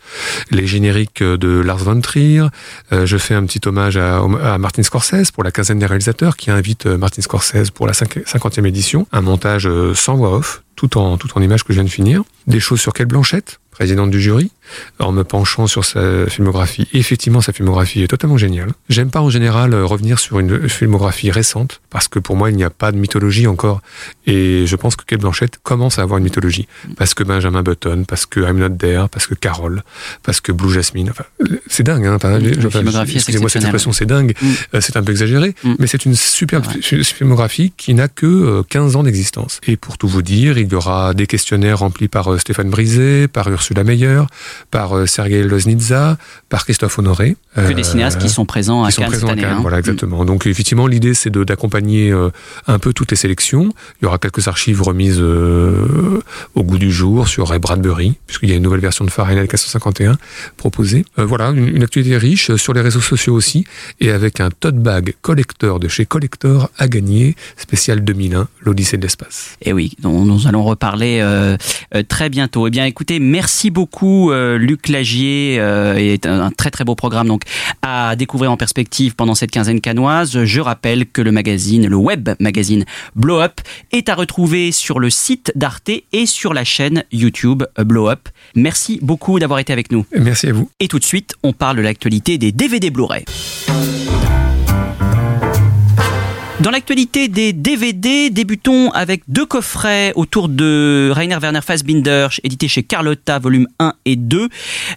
Speaker 18: les génériques euh, de Lars von Trier. Euh, je fais un petit hommage à, Martin Scorsese pour la quinzaine des réalisateurs qui invite euh, Martin Scorsese pour la cinq- cinquantième édition. Un montage sans voix off, tout en, tout en images que je viens de finir. Des choses sur Kate Blanchette, présidente du jury, en me penchant sur sa filmographie. Et effectivement, sa filmographie est totalement géniale. J'aime pas en général euh, revenir sur une filmographie récente, parce que pour moi, il n'y a pas de mythologie encore. Et je pense que Kate Blanchett commence à avoir une mythologie. Parce que Benjamin Button, parce que I'm Not There, parce que Carol, parce que Blue Jasmine. Enfin, c'est dingue, hein. Excusez-moi cette expression, c'est dingue.
Speaker 2: Mm.
Speaker 18: Euh, C'est un peu exagéré, mais c'est une superbe fi- filmographie qui n'a que euh, 15 ans d'existence. Et pour tout vous dire, il y aura des questionnaires remplis par euh, Stéphane Brisé, par Ursula Meyer, par euh, Sergei Loznitsa, par Christophe Honoré.
Speaker 2: Que des cinéastes qui sont présents à
Speaker 18: qui sont
Speaker 2: Cannes
Speaker 18: présents
Speaker 2: cette
Speaker 18: à Cannes,
Speaker 2: hein.
Speaker 18: Voilà, exactement. Donc effectivement, l'idée c'est d'accompagner euh, un peu toutes les sélections. Il y aura quelques archives remises euh, au goût du jour sur Ray Bradbury, puisqu'il y a une nouvelle version de Fahrenheit 451 proposée. Euh, voilà, une, une actualité riche euh, sur les réseaux sociaux aussi, et avec un tote bag collector de chez Collector à gagner, spécial 2001, l'Odyssée de l'espace.
Speaker 2: Et oui, dont nous allons reparler euh, euh, très bientôt. Eh bien, écoutez, merci beaucoup, euh, Luc Lagier. Euh, et un, un très très beau programme donc à découvrir en perspective pendant cette quinzaine canoise. Je rappelle que le magazine, le web magazine Blow Up, est à retrouver sur le site d'Arte et sur la chaîne YouTube Blow Up. Merci beaucoup d'avoir été avec nous.
Speaker 18: Merci à vous.
Speaker 2: Et tout de suite, on parle de l'actualité des DVD Blu-ray. Dans l'actualité des DVD, débutons avec deux coffrets autour de Rainer Werner Fassbinder, édité chez Carlotta, volume 1 et 2.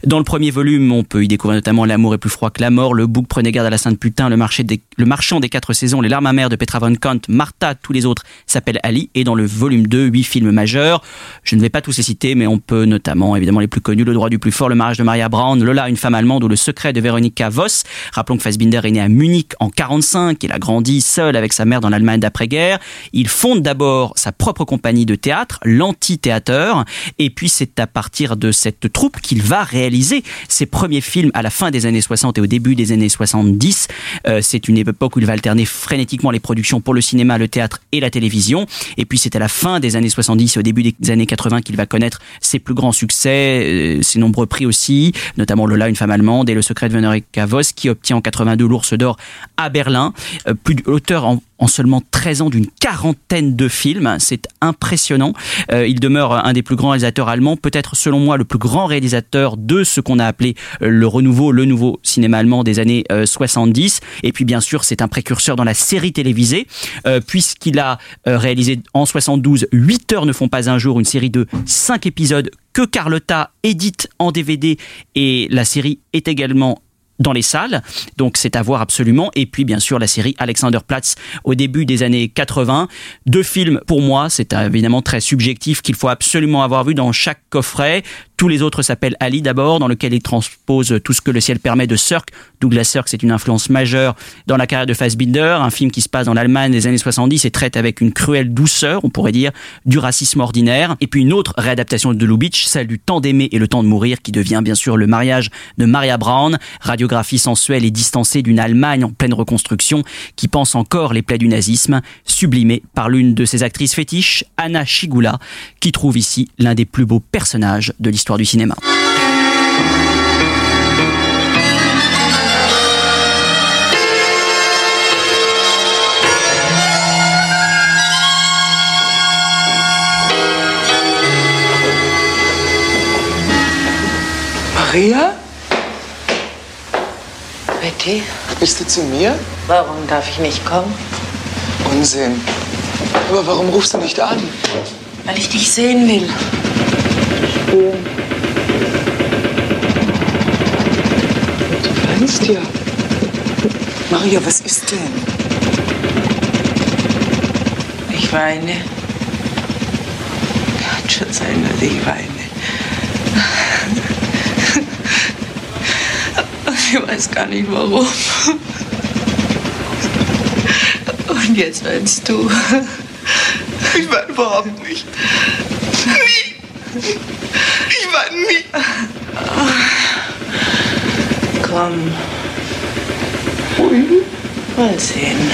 Speaker 2: Dans le premier volume, on peut y découvrir notamment L'amour est plus froid que la mort, Le bouc prenez garde à la sainte putain, Le, marchand des quatre saisons, Les larmes amères de Petra von Kant, Martha, tous les autres s'appellent Ali. Et dans le volume 2, huit films majeurs. Je ne vais pas tous les citer, mais on peut notamment, évidemment, les plus connus, Le droit du plus fort, Le mariage de Maria Braun, Lola, une femme allemande ou Le secret de Veronika Voss. Rappelons que Fassbinder est né à Munich en 45, il a grandi seul avec sa mère dans l'Allemagne d'après-guerre. Il fonde d'abord sa propre compagnie de théâtre, l'Anti-Théâteur, et puis c'est à partir de cette troupe qu'il va réaliser ses premiers films à la fin des années 60 et au début des années 70. Euh, c'est une époque où il va alterner frénétiquement les productions pour le cinéma, le théâtre et la télévision. Et puis c'est à la fin des années 70 et au début des années 80 qu'il va connaître ses plus grands succès, euh, ses nombreux prix aussi, notamment Lola, une femme allemande, et Le secret de Veronika Voss, qui obtient en 82 l'Ours d'Or à Berlin. Euh, plus auteur en, en seulement 13 ans d'une quarantaine de films, c'est impressionnant. Euh, il demeure un des plus grands réalisateurs allemands, peut-être selon moi le plus grand réalisateur de ce qu'on a appelé euh, le renouveau, le nouveau cinéma allemand des années euh, 70. Et puis bien sûr, c'est un précurseur dans la série télévisée, euh, puisqu'il a euh, réalisé en 72 8 heures ne font pas un jour, une série de 5 épisodes que Carlotta édite en DVD et la série est également dans les salles, donc c'est à voir absolument. Et puis bien sûr la série Alexanderplatz au début des années 80. Deux films pour moi, c'est évidemment très subjectif qu'il faut absolument avoir vu dans chaque coffret. Tous les autres s'appellent Ali d'abord, dans lequel il transpose tout ce que le ciel permet de Sirk. Douglas Sirk, c'est une influence majeure dans la carrière de Fassbinder, un film qui se passe dans l'Allemagne des années 70 et traite avec une cruelle douceur, on pourrait dire, du racisme ordinaire. Et puis une autre réadaptation de Lubitsch, celle du temps d'aimer et le temps de mourir, qui devient bien sûr le mariage de Maria Braun, radiographie sensuelle et distancée d'une Allemagne en pleine reconstruction, qui pense encore les plaies du nazisme, sublimée par l'une de ses actrices fétiches, Anna Shigula, qui trouve ici l'un des plus beaux personnages de l'histoire du cinéma.
Speaker 10: Maria?
Speaker 19: Betty,
Speaker 10: Bist du zu mir?
Speaker 19: warum darf ich nicht kommen?
Speaker 10: Unsinn. Aber warum rufst du nicht an?
Speaker 19: Weil ich dich sehen will.
Speaker 10: Du weinst ja. Maria, was ist denn?
Speaker 19: Ich weine. Kann schon sein, dass ich weine. Ich weiß gar nicht warum. Und jetzt weinst du.
Speaker 10: Ich weine überhaupt nicht. Nie. Ich weine nie.
Speaker 19: Komm. Mal sehen.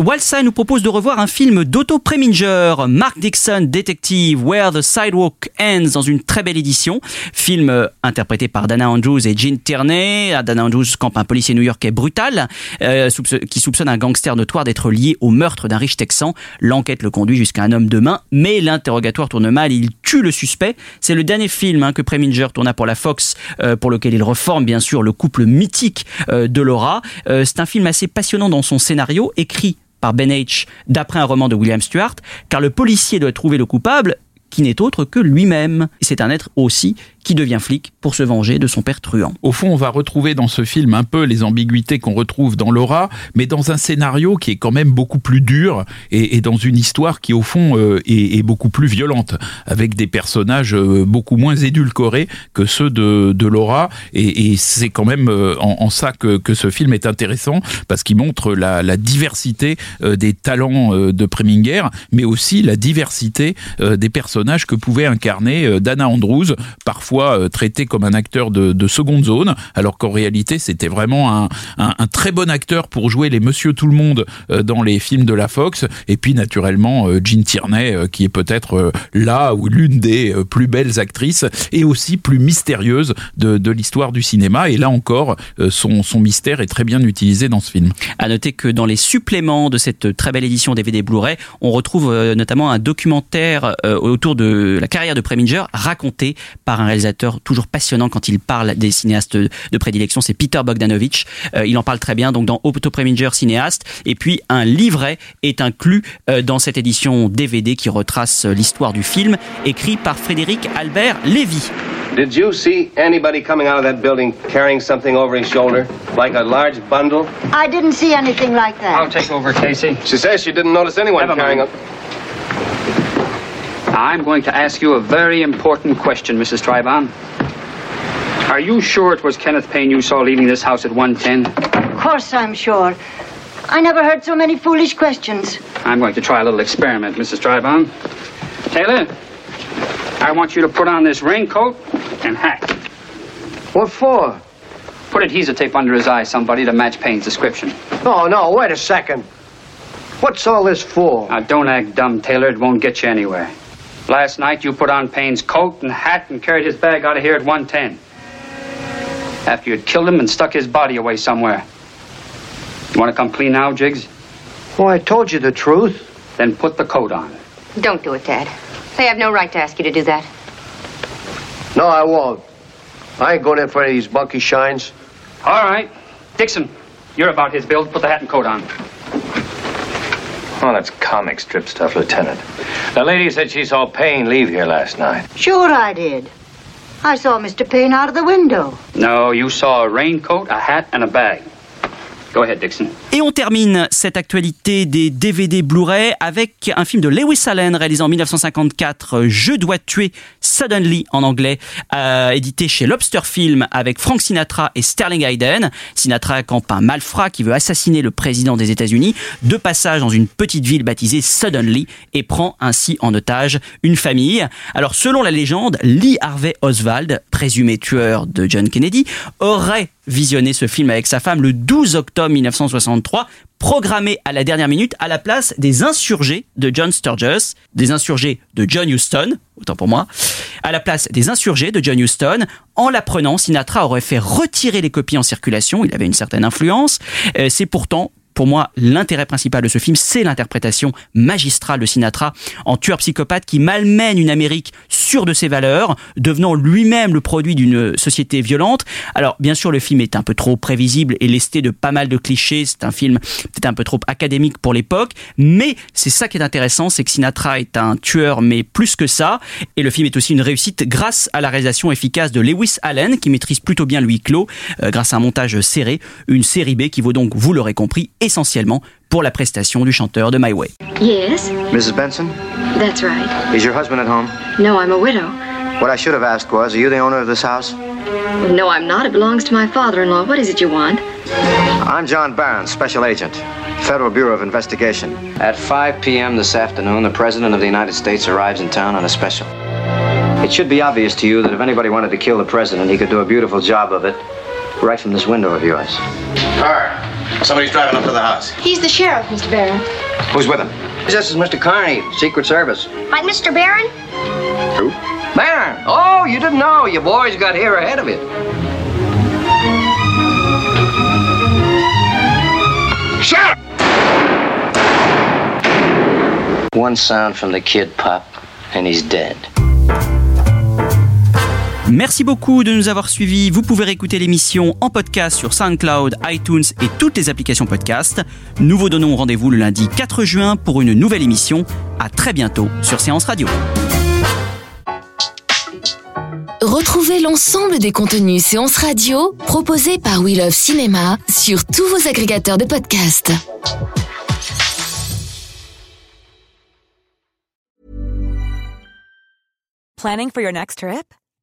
Speaker 2: Walsa nous propose de revoir un film d'Otto Preminger, Mark Dixon, Detective, Where the Sidewalk Ends, dans une très belle édition. Film euh, interprété par Dana Andrews et Gene Tierney. Ah, Dana Andrews campe un policier new-yorkais brutal euh, qui soupçonne un gangster notoire d'être lié au meurtre d'un riche texan. L'enquête le conduit jusqu'à un homme de main, mais l'interrogatoire tourne mal. Il tue le suspect. C'est le dernier film hein, que Preminger tourna pour la Fox, euh, pour lequel il reforme bien sûr le couple mythique de Laura. C'est un film assez passionnant dans son scénario, écrit par Ben H. d'après un roman de William Stewart, car le policier doit trouver le coupable qui n'est autre que lui-même. C'est un être aussi qui devient flic pour se venger de son père truand.
Speaker 4: Au fond, on va retrouver dans ce film un peu les ambiguïtés qu'on retrouve dans Laura, mais dans un scénario qui est quand même beaucoup plus dur et, dans une histoire qui, au fond, euh, est, beaucoup plus violente, avec des personnages euh, beaucoup moins édulcorés que ceux de, Laura. Et, c'est quand même euh, en, ça que, ce film est intéressant, parce qu'il montre la, la diversité des talents de Preminger, mais aussi la diversité des personnages que pouvait incarner Dana Andrews, parfois euh, traité comme un acteur de, de seconde zone, alors qu'en réalité c'était vraiment un, un, très bon acteur pour jouer les Monsieur Tout le Monde euh, dans les films de la Fox, et puis naturellement euh, Jean Tierney, qui est peut-être là ou l'une des plus belles actrices et aussi plus mystérieuse de, l'histoire du cinéma. Et là encore, son, son mystère est très bien utilisé dans ce film.
Speaker 2: À noter que dans les suppléments de cette très belle édition DVD Blu-ray, on retrouve notamment un documentaire autour de la carrière de Preminger raconté par un réalisateur toujours passionnant quand il parle des cinéastes de prédilection, c'est Peter Bogdanovich. Euh, il en parle très bien donc dans Otto Preminger cinéaste et puis un livret est inclus euh, dans cette édition DVD qui retrace euh, l'histoire du film écrit par Frédéric Albert Lévy.
Speaker 20: Did you see anybody coming out of that building carrying something over his shoulder? Like a large bundle?
Speaker 21: I didn't see anything like that.
Speaker 14: I'll take over, Casey.
Speaker 20: She says she didn't notice anyone
Speaker 14: Never
Speaker 20: carrying
Speaker 14: mind.
Speaker 20: a.
Speaker 14: I'm going to ask you a very important question, Mrs. Tribon. Are you sure it was Kenneth Payne you saw leaving this house at 110?
Speaker 21: Of course I'm sure. I never heard so many foolish questions.
Speaker 14: I'm going to try a little experiment, Mrs. Tribon. Taylor, I want you to put on this raincoat and hat.
Speaker 5: What for?
Speaker 14: Put adhesive tape under his eye, somebody, to match Payne's description.
Speaker 5: No, no, wait a second. What's all this for?
Speaker 14: Now, don't act dumb, Taylor. It won't get you anywhere. Last night, you put on Payne's coat and hat and carried his bag out of here at 110. After you'd killed him and stuck his body away somewhere. You want to come clean now, Jiggs?
Speaker 5: Well, I told you the truth.
Speaker 14: Then put the coat on.
Speaker 22: Don't do it, Dad. They have no right to ask you to do that.
Speaker 5: No, I won't. I ain't going in for any of these monkey shines.
Speaker 14: All right. Dixon, you're about his build. Put the hat and coat on.
Speaker 23: Oh, that's comic strip stuff, Lieutenant. The lady said she saw Payne leave here last night.
Speaker 21: Sure I did. I saw Mr. Payne out of the window.
Speaker 14: No, you saw a raincoat, a hat, and a bag. Go ahead, Dixon.
Speaker 2: Et on termine cette actualité des DVD Blu-ray avec un film de Lewis Allen réalisé en 1954, Je dois tuer Suddenly en anglais, euh, édité chez Lobster Film avec Frank Sinatra et Sterling Hayden. Sinatra campe un malfrat qui veut assassiner le président des États-Unis de passage dans une petite ville baptisée Suddenly et prend ainsi en otage une famille. Alors selon la légende, Lee Harvey Oswald, présumé tueur de John Kennedy, aurait visionné ce film avec sa femme le 12 octobre 1963 programmé à la dernière minute à la place des insurgés de John Sturges, des insurgés de John Huston, autant pour moi, à la place des insurgés de John Huston. En l'apprenant, Sinatra aurait fait retirer les copies en circulation, il avait une certaine influence. Euh, C'est pourtant pour moi, l'intérêt principal de ce film, c'est l'interprétation magistrale de Sinatra en tueur psychopathe qui malmène une Amérique sûre de ses valeurs, devenant lui-même le produit d'une société violente. Alors, bien sûr, le film est un peu trop prévisible et lesté de pas mal de clichés. C'est un film peut-être un peu trop académique pour l'époque, mais c'est ça qui est intéressant, c'est que Sinatra est un tueur, mais plus que ça. Et le film est aussi une réussite grâce à la réalisation efficace de Lewis Allen, qui maîtrise plutôt bien le huis clos, euh, grâce à un montage serré, une série B qui vaut donc, vous l'aurez compris, essentiellement pour la prestation du chanteur de My Way.
Speaker 15: Yes,
Speaker 23: Mrs. Benson,
Speaker 15: that's right.
Speaker 23: is your husband at home?
Speaker 15: No, I'm a widow.
Speaker 24: What I should have asked was, are you the owner of this house?
Speaker 15: No, I'm not. It belongs to my father-in-law. What is it you want?
Speaker 24: I'm John Barron, Special Agent, Federal Bureau of Investigation. At 5 p.m. this afternoon, the President of the United States arrives in town on a special. It should be obvious to you that if anybody wanted to kill the President, he could do a beautiful job of it right from this window of yours.
Speaker 25: Car. Somebody's driving up to the house.
Speaker 15: He's the sheriff, Mr. Barron.
Speaker 24: Who's with him? This is Mr. Carney, Secret Service.
Speaker 15: Like Mr. Barron?
Speaker 24: Who? Barron. Oh, you didn't know. Your boys got here ahead of you.
Speaker 25: Shut
Speaker 24: One sound from the kid, Pop, and he's dead.
Speaker 2: Merci beaucoup de nous avoir suivis. Vous pouvez réécouter l'émission en podcast sur SoundCloud, iTunes et toutes les applications podcast. Nous vous donnons rendez-vous le lundi 4 juin pour une nouvelle émission. À très bientôt sur Séance Radio.
Speaker 26: Retrouvez l'ensemble des contenus séances radio proposés par We Love Cinéma sur tous vos agrégateurs de podcasts.
Speaker 27: Planning for your next trip?